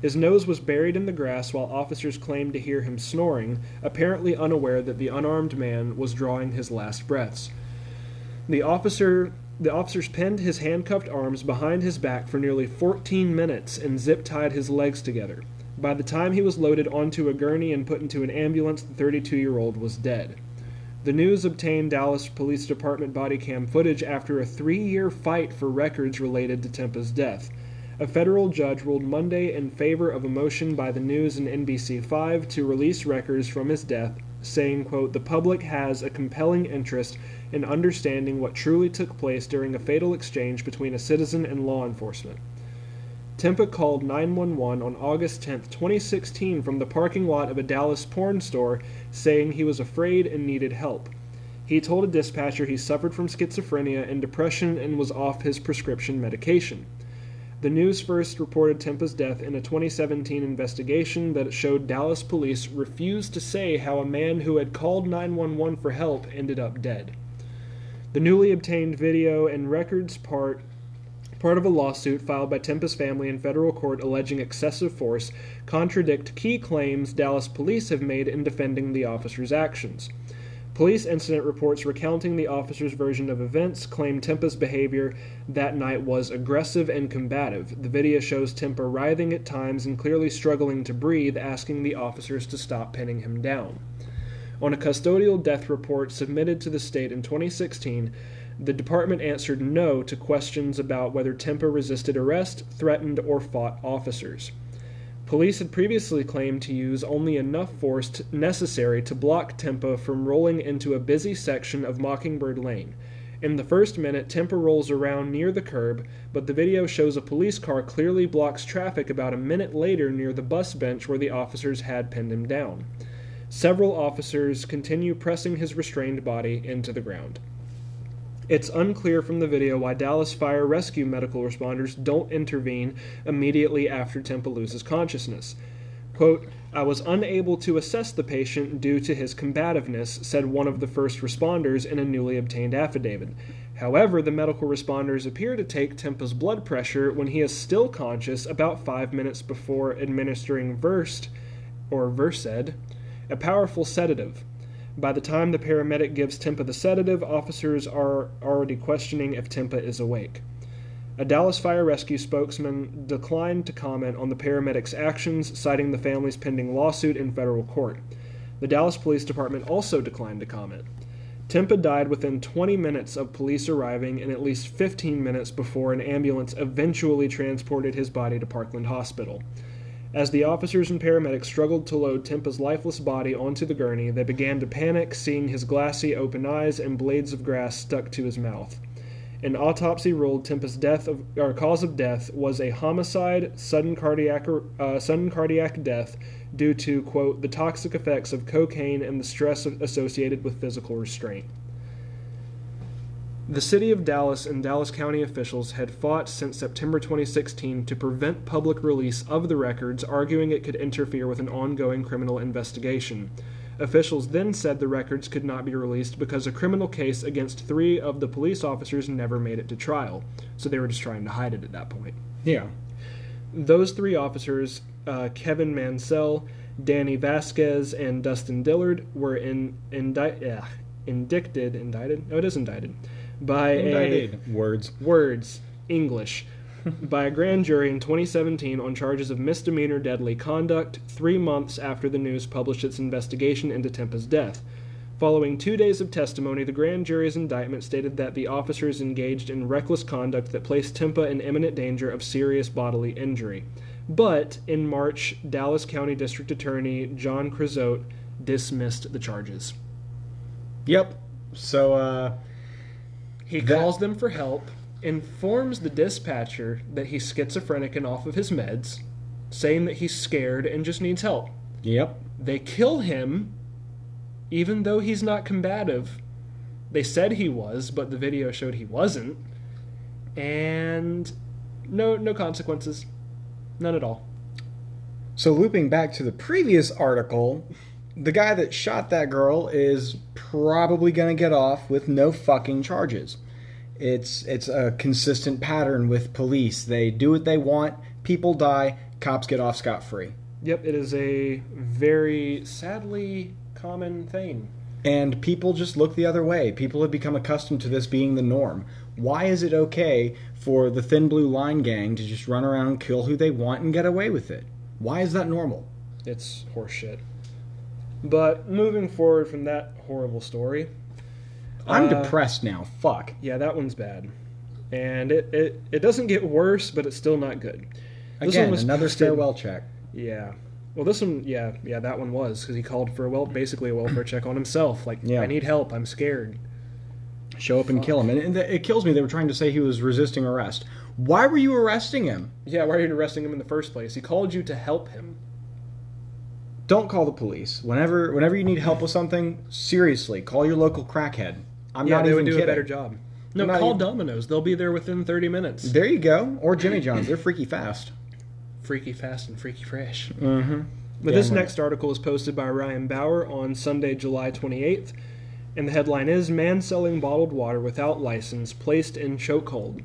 His nose was buried in the grass while officers claimed to hear him snoring, apparently unaware that the unarmed man was drawing his last breaths. The officer the officers pinned his handcuffed arms behind his back for nearly 14 minutes and zip tied his legs together. By the time he was loaded onto a gurney and put into an ambulance, the 32 year old was dead. The news obtained Dallas Police Department body cam footage after a three year fight for records related to Timpa's death. A federal judge ruled Monday in favor of a motion by the News and NBC5 to release records from his death, saying, quote, The public has a compelling interest in understanding what truly took place during a fatal exchange between a citizen and law enforcement. Timpa called 911 on August 10, 2016, from the parking lot of a Dallas porn store saying he was afraid and needed help. He told a dispatcher he suffered from schizophrenia and depression and was off his prescription medication. The news first reported Timpa's death in a 2017 investigation that showed Dallas police refused to say how a man who had called 911 for help ended up dead. The newly obtained video and records part part of a lawsuit filed by Timpa's family in federal court alleging excessive force contradict key claims Dallas police have made in defending the officer's actions. Police incident reports recounting the officer's version of events claim Timpa's behavior that night was aggressive and combative. The video shows Timpa writhing at times and clearly struggling to breathe, asking the officers to stop pinning him down. On a custodial death report submitted to the state in 2016, The department answered no to questions about whether Timpa resisted arrest, threatened, or fought officers. Police had previously claimed to use only enough force necessary to block Timpa from rolling into a busy section of Mockingbird Lane. In the first minute, Timpa rolls around near the curb, but the video shows a police car clearly blocks traffic about a minute later near the bus bench where the officers had pinned him down. Several officers continue pressing his restrained body into the ground. It's unclear from the video why Dallas Fire Rescue medical responders don't intervene immediately after Timpa loses consciousness. Quote, I was unable to assess the patient due to his combativeness, said one of the first responders in a newly obtained affidavit. However, the medical responders appear to take Timpa's blood pressure when he is still conscious about five minutes before administering Versed, or Versed, a powerful sedative. By the time the paramedic gives Timpa the sedative, officers are already questioning if Timpa is awake. A Dallas Fire Rescue spokesman declined to comment on the paramedics' actions, citing the family's pending lawsuit in federal court. The Dallas Police Department also declined to comment. Timpa died within 20 minutes of police arriving and at least 15 minutes before an ambulance eventually transported his body to Parkland Hospital. As the officers and paramedics struggled to load Timpa's lifeless body onto the gurney, they began to panic, seeing his glassy open eyes and blades of grass stuck to his mouth. An autopsy ruled Timpa's death of, or cause of death was a homicide, sudden cardiac, uh, sudden cardiac death due to quote the toxic effects of cocaine and the stress associated with physical restraint. The city of Dallas and Dallas County officials had fought since September 2016 to prevent public release of the records, arguing it could interfere with an ongoing criminal investigation. Officials then said the records could not be released because a criminal case against three of the police officers never made it to trial, so they were just trying to hide it at that point. Yeah. Those three officers, uh, Kevin Mansell, Danny Vasquez, and Dustin Dillard, were in, indi- yeah, indicted, indicted? No, it is indicted by Indicted. a Words. words English by a grand jury in 2017 on charges of misdemeanor deadly conduct, three months after the news published its investigation into Timpa's death. Following two days of testimony, the grand jury's indictment stated that the officers engaged in reckless conduct that placed Timpa in imminent danger of serious bodily injury. But in March, Dallas County District Attorney John Creuzot dismissed the charges. Yep. So, uh, He That- calls them for help, informs the dispatcher that he's schizophrenic and off of his meds, saying that he's scared and just needs help. yep. They kill him, even though he's not combative. They said he was, but the video showed he wasn't. And no no consequences. None at all. So, looping back to the previous article, the guy that shot that girl is probably going to get off with no fucking charges. It's it's a consistent pattern with police. They do what they want, people die, cops get off scot free. Yep, it is a very sadly common thing. And people just look the other way. People have become accustomed to this being the norm. Why is it okay for the Thin Blue Line gang to just run around, and kill who they want, and get away with it? Why is that normal? It's horseshit. But moving forward from that horrible story, I'm Uh, depressed now. Fuck. yeah, that one's bad. And it, it, it doesn't get worse, but it's still not good. This Again, one was another posted- farewell check. Yeah. Well, this one, yeah, yeah, that one was because he called for a well, basically a welfare check on himself. Like, Yeah. I need help. I'm scared. Show up and kill him. And, and it kills me. They were trying to say he was resisting arrest. Why were you arresting him? Yeah, why are you arresting him in the first place? He called you to help him. Don't call the police. Whenever whenever you need help with something, seriously, call your local crackhead. I'm yeah, not they even would do kidding. a better job. No, call even- Domino's. They'll be there within 30 minutes. There you go. Or Jimmy John's. They're freaky fast. Freaky fast and freaky fresh. Mm-hmm. But this next article is posted by Ryan Bauer on Sunday, July 28th, and the headline is Man Selling Bottled Water Without License Placed in Chokehold.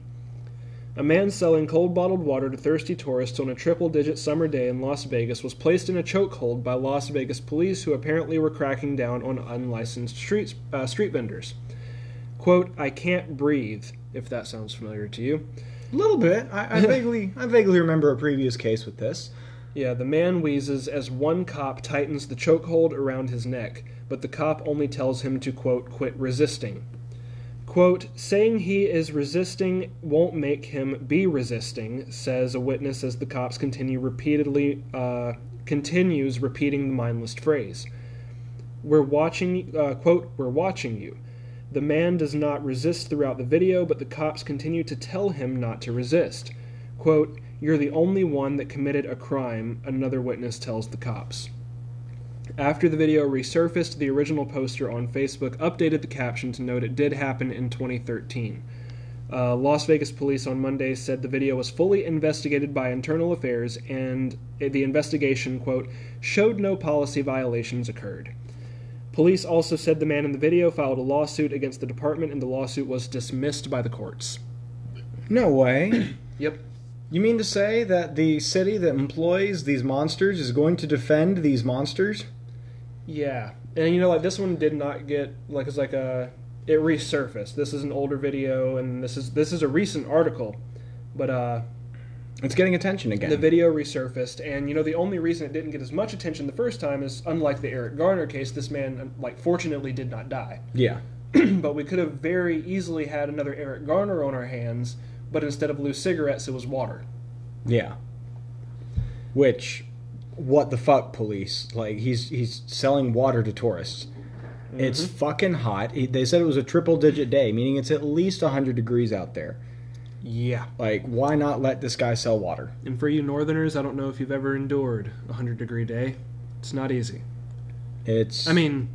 A man selling cold bottled water to thirsty tourists on a triple digit summer day in Las Vegas was placed in a chokehold by Las Vegas police who apparently were cracking down on unlicensed street, uh, street vendors. Quote, I can't breathe, if that sounds familiar to you. A little bit. I, I vaguely I vaguely remember a previous case with this. Yeah, the man wheezes as one cop tightens the chokehold around his neck, but the cop only tells him to, quote, quit resisting. Quote, saying he is resisting won't make him be resisting, says a witness as the cops continue repeatedly, uh, continues repeating the mindless phrase. We're watching, uh, quote, we're watching you. The man does not resist throughout the video, but the cops continue to tell him not to resist. Quote, you're the only one that committed a crime, another witness tells the cops. After the video resurfaced, the original poster on Facebook updated the caption to note it did happen in 2013. Uh, Las Vegas police on Monday said the video was fully investigated by internal affairs and the investigation, quote, showed no policy violations occurred. Police also said the man in the video filed a lawsuit against the department and the lawsuit was dismissed by the courts. No way. Yep. You mean to say that the city that employs these monsters is going to defend these monsters? Yeah, and you know, like this one did not get like it's like a it resurfaced. This is an older video, and this is this is a recent article, but uh, It's getting attention again. the video resurfaced, and you know the only reason it didn't get as much attention the first time is unlike the Eric Garner case, this man like fortunately did not die, yeah. but we could have very easily had another Eric Garner on our hands, but instead of loose cigarettes, it was water. Yeah. Which, what the fuck, police? Like he's he's selling water to tourists. It's mm-hmm. fucking hot. He- They said it was a triple digit day, meaning it's at least 100 degrees out there. Yeah, Like, why not let this guy sell water? and for you Northerners, I don't know if you've ever endured a hundred degree day. It's not easy. It's. I mean,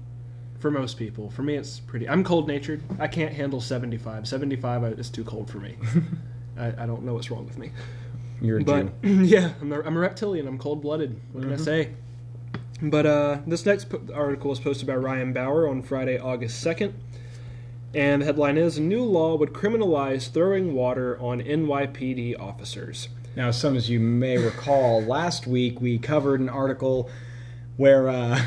for most people. For me, it's pretty. I'm cold natured. I can't handle 75. 75 is too cold for me. I, I don't know what's wrong with me. You're a But Jew. yeah, I'm a, I'm a reptilian. I'm cold blooded. What can I say? But uh, this next po- article was posted by Ryan Bauer on Friday, August 2nd. And the headline is A new law would criminalize throwing water on NYPD officers. Now, some as you may recall, last week we covered an article where uh,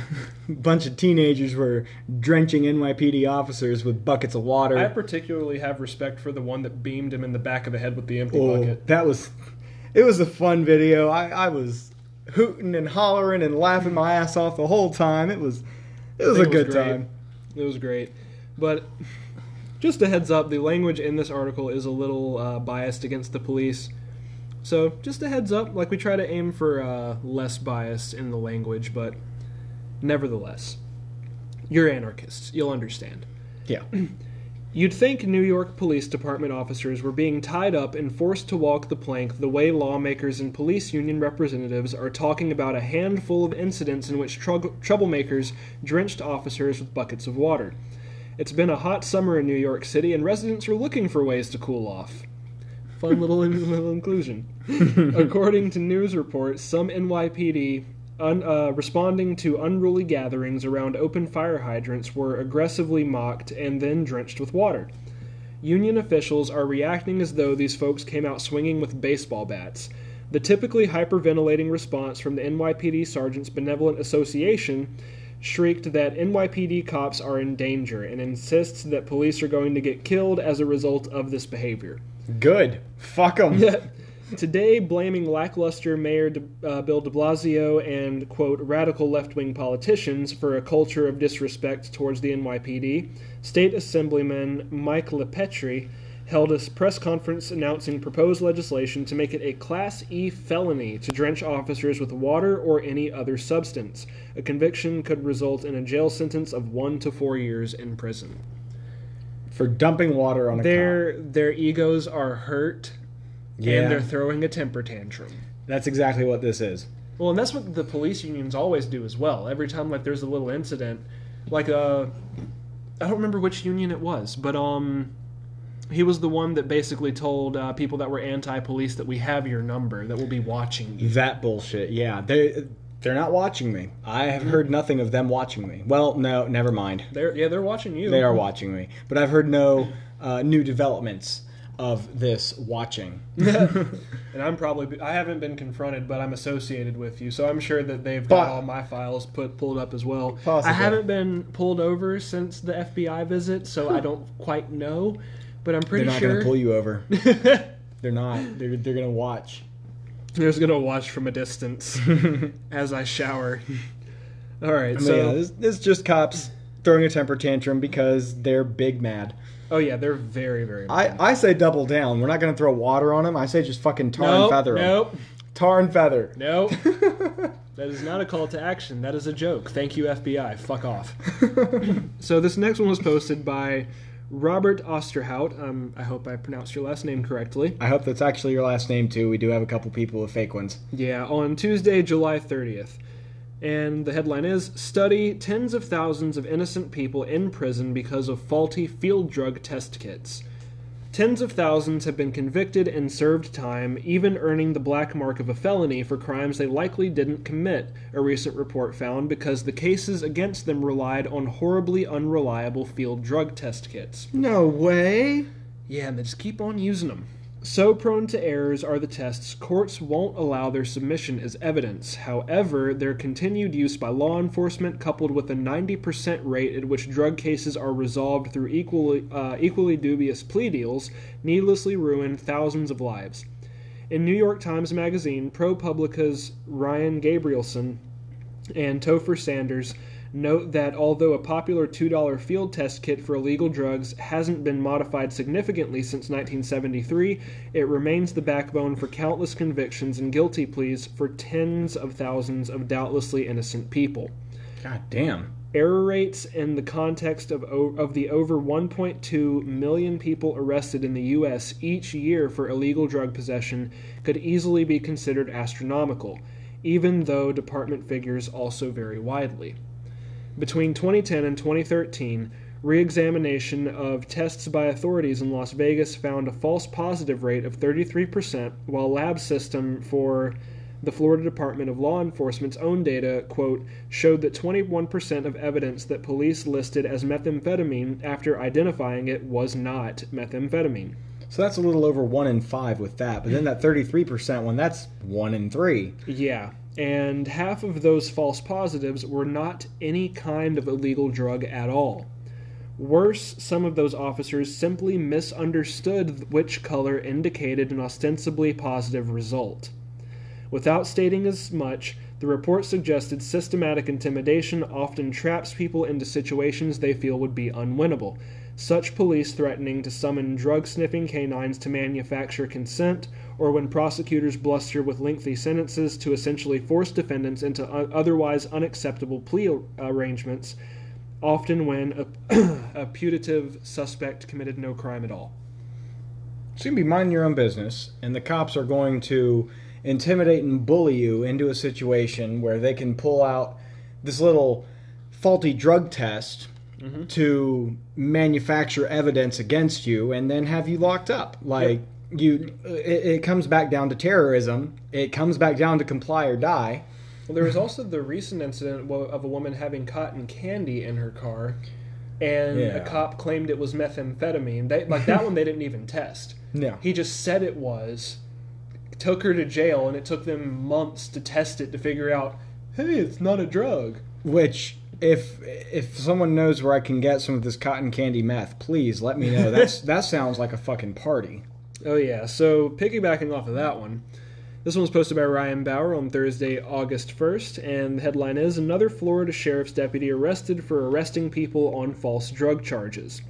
a bunch of teenagers were drenching NYPD officers with buckets of water. I particularly have respect for the one that beamed him in the back of the head with the empty Oh, bucket. that was it was a fun video. I, I was hooting and hollering and laughing my ass off the whole time. It was it was a it good time. It was great. But just a heads up, the language in this article is a little uh, biased against the police. So just a heads up, like we try to aim for uh, less bias in the language, but nevertheless, you're anarchists. You'll understand. Yeah. You'd think New York Police Department officers were being tied up and forced to walk the plank the way lawmakers and police union representatives are talking about a handful of incidents in which trou- troublemakers drenched officers with buckets of water. It's been a hot summer in New York City, and residents are looking for ways to cool off. Fun little, little inclusion. According to news reports, some NYPD un, uh, responding to unruly gatherings around open fire hydrants were aggressively mocked and then drenched with water. Union officials are reacting as though these folks came out swinging with baseball bats. The typically hyperventilating response from the NYPD Sergeants Benevolent Association shrieked that NYPD cops are in danger and insists that police are going to get killed as a result of this behavior. Good. Fuck them. Today, blaming lackluster Mayor de, uh, Bill de Blasio and, quote, radical left wing politicians for a culture of disrespect towards the NYPD, State Assemblyman Mike LiPetri held a press conference announcing proposed legislation to make it a Class E felony to drench officers with water or any other substance. A conviction could result in a jail sentence of one to four years in prison. For dumping water on a Their their egos are hurt, Yeah. and they're throwing a temper tantrum. That's exactly what this is. Well, and that's what the police unions always do as well. Every time like there's a little incident, like uh, I don't remember which union it was, but um, he was the one that basically told uh, people that were anti-police that we have your number, that we'll be watching you. That bullshit. Yeah. They they're not watching me. I have heard nothing of them watching me. Well, no, never mind. They're yeah, they're watching you. They are watching me, but I've heard no uh, new developments of this watching. and I'm probably I haven't been confronted, but I'm associated with you, so I'm sure that they've got Po- all my files put pulled up as well. Possibly. I haven't been pulled over since the FBI visit, so I don't quite know, but I'm pretty sure They're not sure going to pull you over. they're not. They're they're going to watch. They're just gonna watch from a distance as I shower. All right, So so yeah, this is just cops throwing a temper tantrum because they're big mad. Oh yeah, they're very very. I. I say double down. We're not going to throw water on them. I say just fucking tar and nope, feather 'em. nope, Tar and feather. nope. that is not a call to action. That is a joke. Thank you FBI. Fuck off. so this next one was posted by Robert Osterhout. Um, I hope I pronounced your last name correctly. I hope that's actually your last name too. We do have a couple people with fake ones. Yeah, on Tuesday, July 30th. And the headline is Study Tens of Thousands of Innocent People in Prison Because of Faulty Field Drug Test Kits. Tens of thousands have been convicted and served time, even earning the black mark of a felony for crimes they likely didn't commit, a recent report found, because the cases against them relied on horribly unreliable field drug test kits. No way. Yeah, and they just keep on using them. So prone to errors are the tests, courts won't allow their submission as evidence. However, their continued use by law enforcement, coupled with a 90% rate at which drug cases are resolved through equally, uh, equally dubious plea deals, needlessly ruin thousands of lives. In New York Times Magazine, ProPublica's Ryan Gabrielson and Topher Sanders note that although a popular $2 field test kit for illegal drugs hasn't been modified significantly since 1973, it remains the backbone for countless convictions and guilty pleas for tens of thousands of doubtlessly innocent people. God damn. Error rates in the context of, of the over 1.2 million people arrested in the U.S. each year for illegal drug possession could easily be considered astronomical, even though department figures also vary widely. Between 2010 and 2013, re examination of tests by authorities in Las Vegas found a false positive rate of 33%, while lab system for the Florida Department of Law Enforcement's own data, quote, showed that 21% of evidence that police listed as methamphetamine after identifying it was not methamphetamine. So that's a little over one in five with that. But then that 33% one, that's one in three. Yeah, and half of those false positives were not any kind of illegal drug at all. Worse, some of those officers simply misunderstood which color indicated an ostensibly positive result. Without stating as much, the report suggested systematic intimidation often traps people into situations they feel would be unwinnable, such police threatening to summon drug sniffing canines to manufacture consent, or when prosecutors bluster with lengthy sentences to essentially force defendants into otherwise unacceptable plea arrangements, often when a, a putative suspect committed no crime at all. So you can be minding your own business, and the cops are going to intimidate and bully you into a situation where they can pull out this little faulty drug test mm-hmm. to manufacture evidence against you and then have you locked up. Like you, it, it comes back down to terrorism. It comes back down to comply or die. Well, there was also the recent incident of a woman having cotton candy in her car, and Yeah. a cop claimed it was methamphetamine. They, like that one, they didn't even test. No. He just said it was, took her to jail, and it took them months to test it to figure out, hey, it's not a drug. Which, if if someone knows where I can get some of this cotton candy meth, please let me know. That's that sounds like a fucking party. Oh yeah. So piggybacking off of that one, this one was posted by Ryan Bauer on Thursday, August 1st, and the headline is Another Florida sheriff's deputy arrested for arresting people on false drug charges.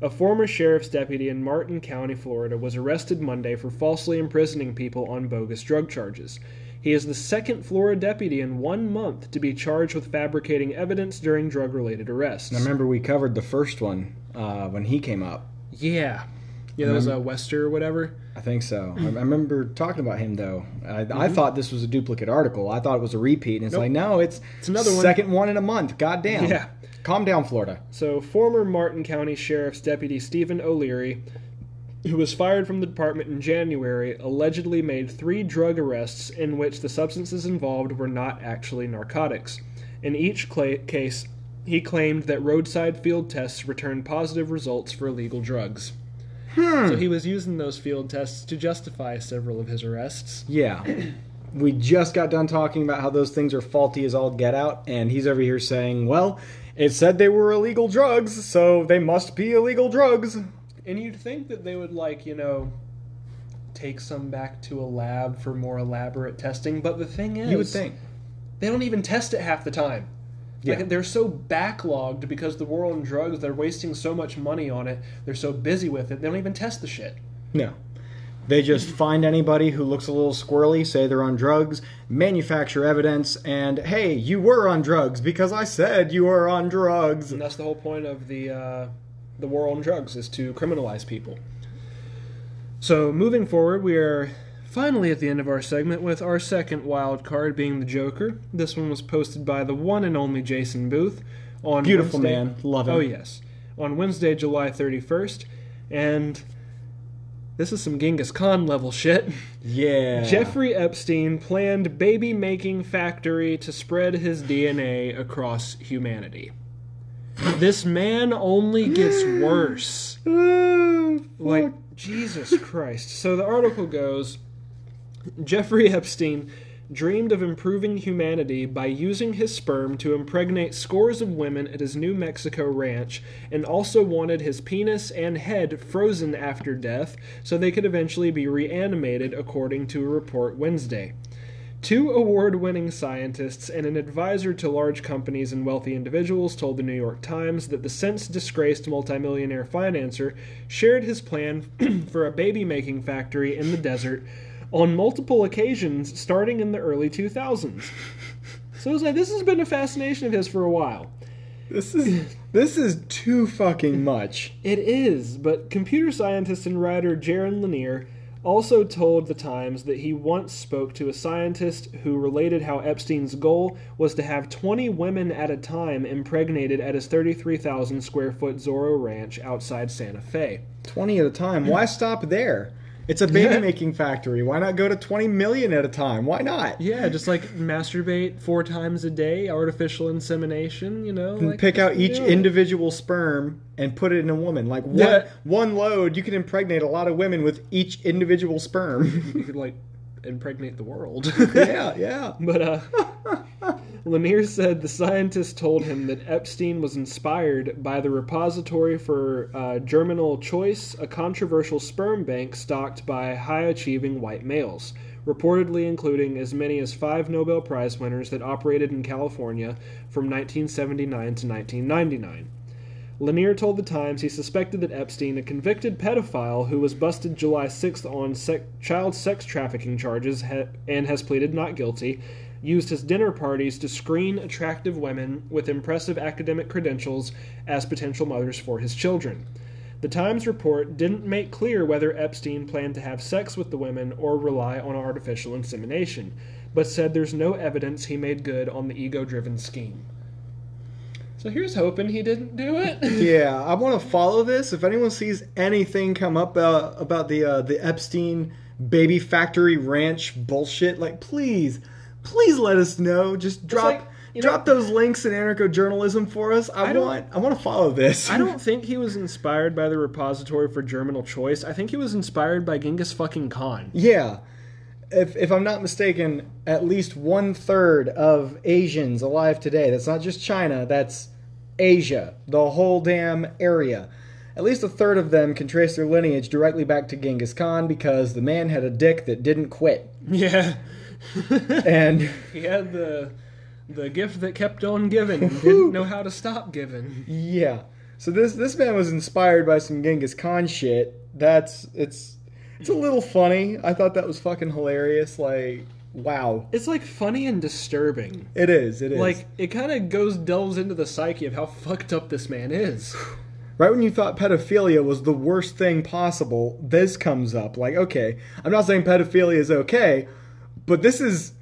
A former sheriff's deputy in Martin County, Florida, was arrested Monday for falsely imprisoning people on bogus drug charges. He is the second Florida deputy in one month to be charged with fabricating evidence during drug related arrests. I remember we covered the first one uh, when he came up. Yeah. Yeah, that was a uh, Wester or whatever. I think so. I remember talking about him though. I, I mm-hmm. thought this was a duplicate article. I thought it was a repeat, and it's Nope. like, no, it's It's another one. second one in a month. God damn. Yeah. Calm down, Florida. So, former Martin County Sheriff's Deputy Stephen O'Leary, who was fired from the department in January, allegedly made three drug arrests in which the substances involved were not actually narcotics. In each cla- case, he claimed that roadside field tests returned positive results for illegal drugs. Hmm. So he was using those field tests to justify several of his arrests. Yeah. we just got done talking about how those things are faulty as all get out, and he's over here saying, well, it said they were illegal drugs, so they must be illegal drugs. And you'd think that they would, like, you know, take some back to a lab for more elaborate testing, but the thing is, You would think. they don't even test it half the time. Yeah. Like they're so backlogged because the war on drugs, they're wasting so much money on it. They're so busy with it, they don't even test the shit. No. They just find anybody who looks a little squirrely, say they're on drugs, manufacture evidence, and hey, you were on drugs because I said you were on drugs. And that's the whole point of the uh, the war on drugs is to criminalize people. So moving forward, we are finally at the end of our segment with our second wild card being the Joker. This one was posted by the one and only Jason Booth on Beautiful Wednesday- man. Love him. Oh yes, on Wednesday, July thirty first, and this is some Genghis Khan level shit. Yeah. Jeffrey Epstein planned baby making factory to spread his DNA across humanity. This man only gets worse. Like, Jesus Christ. So the article goes Jeffrey Epstein dreamed of improving humanity by using his sperm to impregnate scores of women at his New Mexico ranch, and also wanted his penis and head frozen after death so they could eventually be reanimated, according to a report Wednesday. Two award winning scientists and an advisor to large companies and wealthy individuals told the New York Times that the since disgraced multimillionaire financer shared his plan for a baby making factory in the desert on multiple occasions starting in the early 2000s. So it's like this has been a fascination of his for a while. This is this is too fucking much. It is, but computer scientist and writer Jaron Lanier also told The Times that he once spoke to a scientist who related how Epstein's goal was to have 20 women at a time impregnated at his 33,000 square foot Zorro ranch outside Santa Fe. Twenty at a time. Why stop there? It's a baby making factory. Why not go to twenty million at a time? Why not? Yeah, just like masturbate four times a day, artificial insemination, you know? And like, pick out each it. individual sperm and put it in a woman. Like one Yeah. one load, you can impregnate a lot of women with each individual sperm. You could, like, impregnate the world. yeah, yeah. But uh, Lanier said the scientist told him that Epstein was inspired by the repository for uh, germinal choice, a controversial sperm bank stocked by high-achieving white males, reportedly including as many as five Nobel Prize winners that operated in California from 1979 to 1999. Lanier told The Times he suspected that Epstein, a convicted pedophile who was busted July 6th on sec- child sex trafficking charges ha- and has pleaded not guilty, used his dinner parties to screen attractive women with impressive academic credentials as potential mothers for his children. The Times report didn't make clear whether Epstein planned to have sex with the women or rely on artificial insemination, but said there's no evidence he made good on the ego driven scheme. So here's hoping he didn't do it. Yeah, I want to follow this. If anyone sees anything come up uh, about the uh, the Epstein baby factory ranch bullshit, like please, please let us know. Just drop you know- drop those links in anarcho journalism for us. I, I want I want to follow this. I don't think he was inspired by the repository for germinal choice. I think he was inspired by Genghis fucking Khan. Yeah. If, if I'm not mistaken, at least one third of Asians alive today, that's not just China, that's Asia, the whole damn area. At least a third of them can trace their lineage directly back to Genghis Khan because the man had a dick that didn't quit. Yeah. And he had the the gift that kept on giving didn't know how to stop giving. yeah. So this this man was inspired by some Genghis Khan shit. That's it's it's a little funny. I thought that was fucking hilarious. Like, wow. It's like funny and disturbing. It is, it is. Like it kind of goes delves into the psyche of how fucked up this man is. Right when you thought pedophilia was the worst thing possible, this comes up. Like, okay, I'm not saying pedophilia is okay, but this is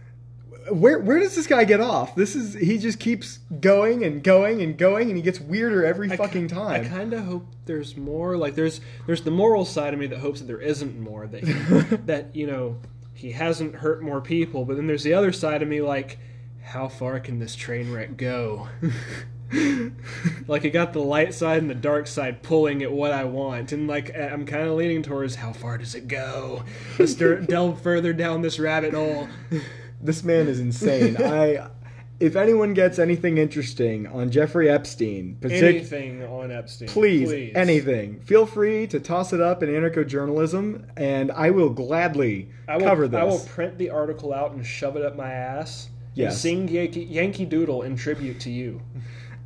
where where does this guy get off? This is he just keeps going and going and going and he gets weirder every fucking I time. I kind of hope there's more. Like there's there's the moral side of me that hopes that there isn't more. That that you know he hasn't hurt more people. But then there's the other side of me like, how far can this train wreck go? like it got the light side and the dark side pulling at what I want, and like I'm kind of leaning towards how far does it go? Let's delve further down this rabbit hole. This man is insane. I if anyone gets anything interesting on Jeffrey Epstein, partic- Anything on Epstein, please, anything, feel free to toss it up in anarcho journalism, and I will gladly I will, cover this. I will print the article out and shove it up my ass Yes. Sing Yankee, Yankee Doodle in tribute to you.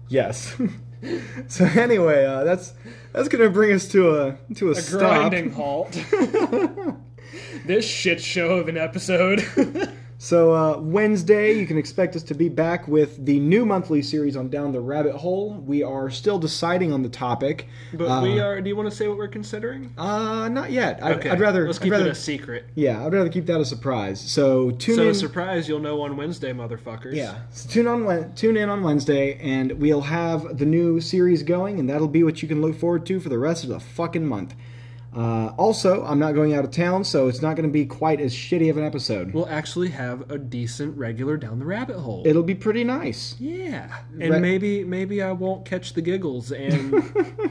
Yes. so anyway, uh, that's that's gonna bring us to a to a, A stop. grinding halt. this shit show of an episode. So uh, Wednesday, you can expect us to be back with the new monthly series on Down the Rabbit Hole. We are still deciding on the topic, but Uh, we are. Do you want to say what we're considering? Uh, not yet. I'd, Okay, I'd rather. Let's I'd keep rather, it a secret. Yeah, I'd rather keep that a surprise. So tune So in. a surprise, you'll know on Wednesday, motherfuckers. Yeah, so tune on tune in on Wednesday, and we'll have the new series going, and that'll be what you can look forward to for the rest of the fucking month. Uh, also, I'm not going out of town, so it's not going to be quite as shitty of an episode. We'll actually have a decent regular down the rabbit hole. It'll be pretty nice. yeah, and Re- maybe maybe I won't catch the giggles and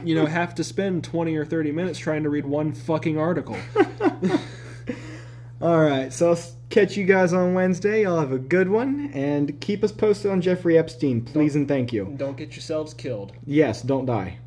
you know have to spend twenty or thirty minutes trying to read one fucking article. All right, so I'll catch you guys on Wednesday. Y'all have a good one, and keep us posted on Jeffrey Epstein, please and thank you. Don't get yourselves killed. Yes, don't die.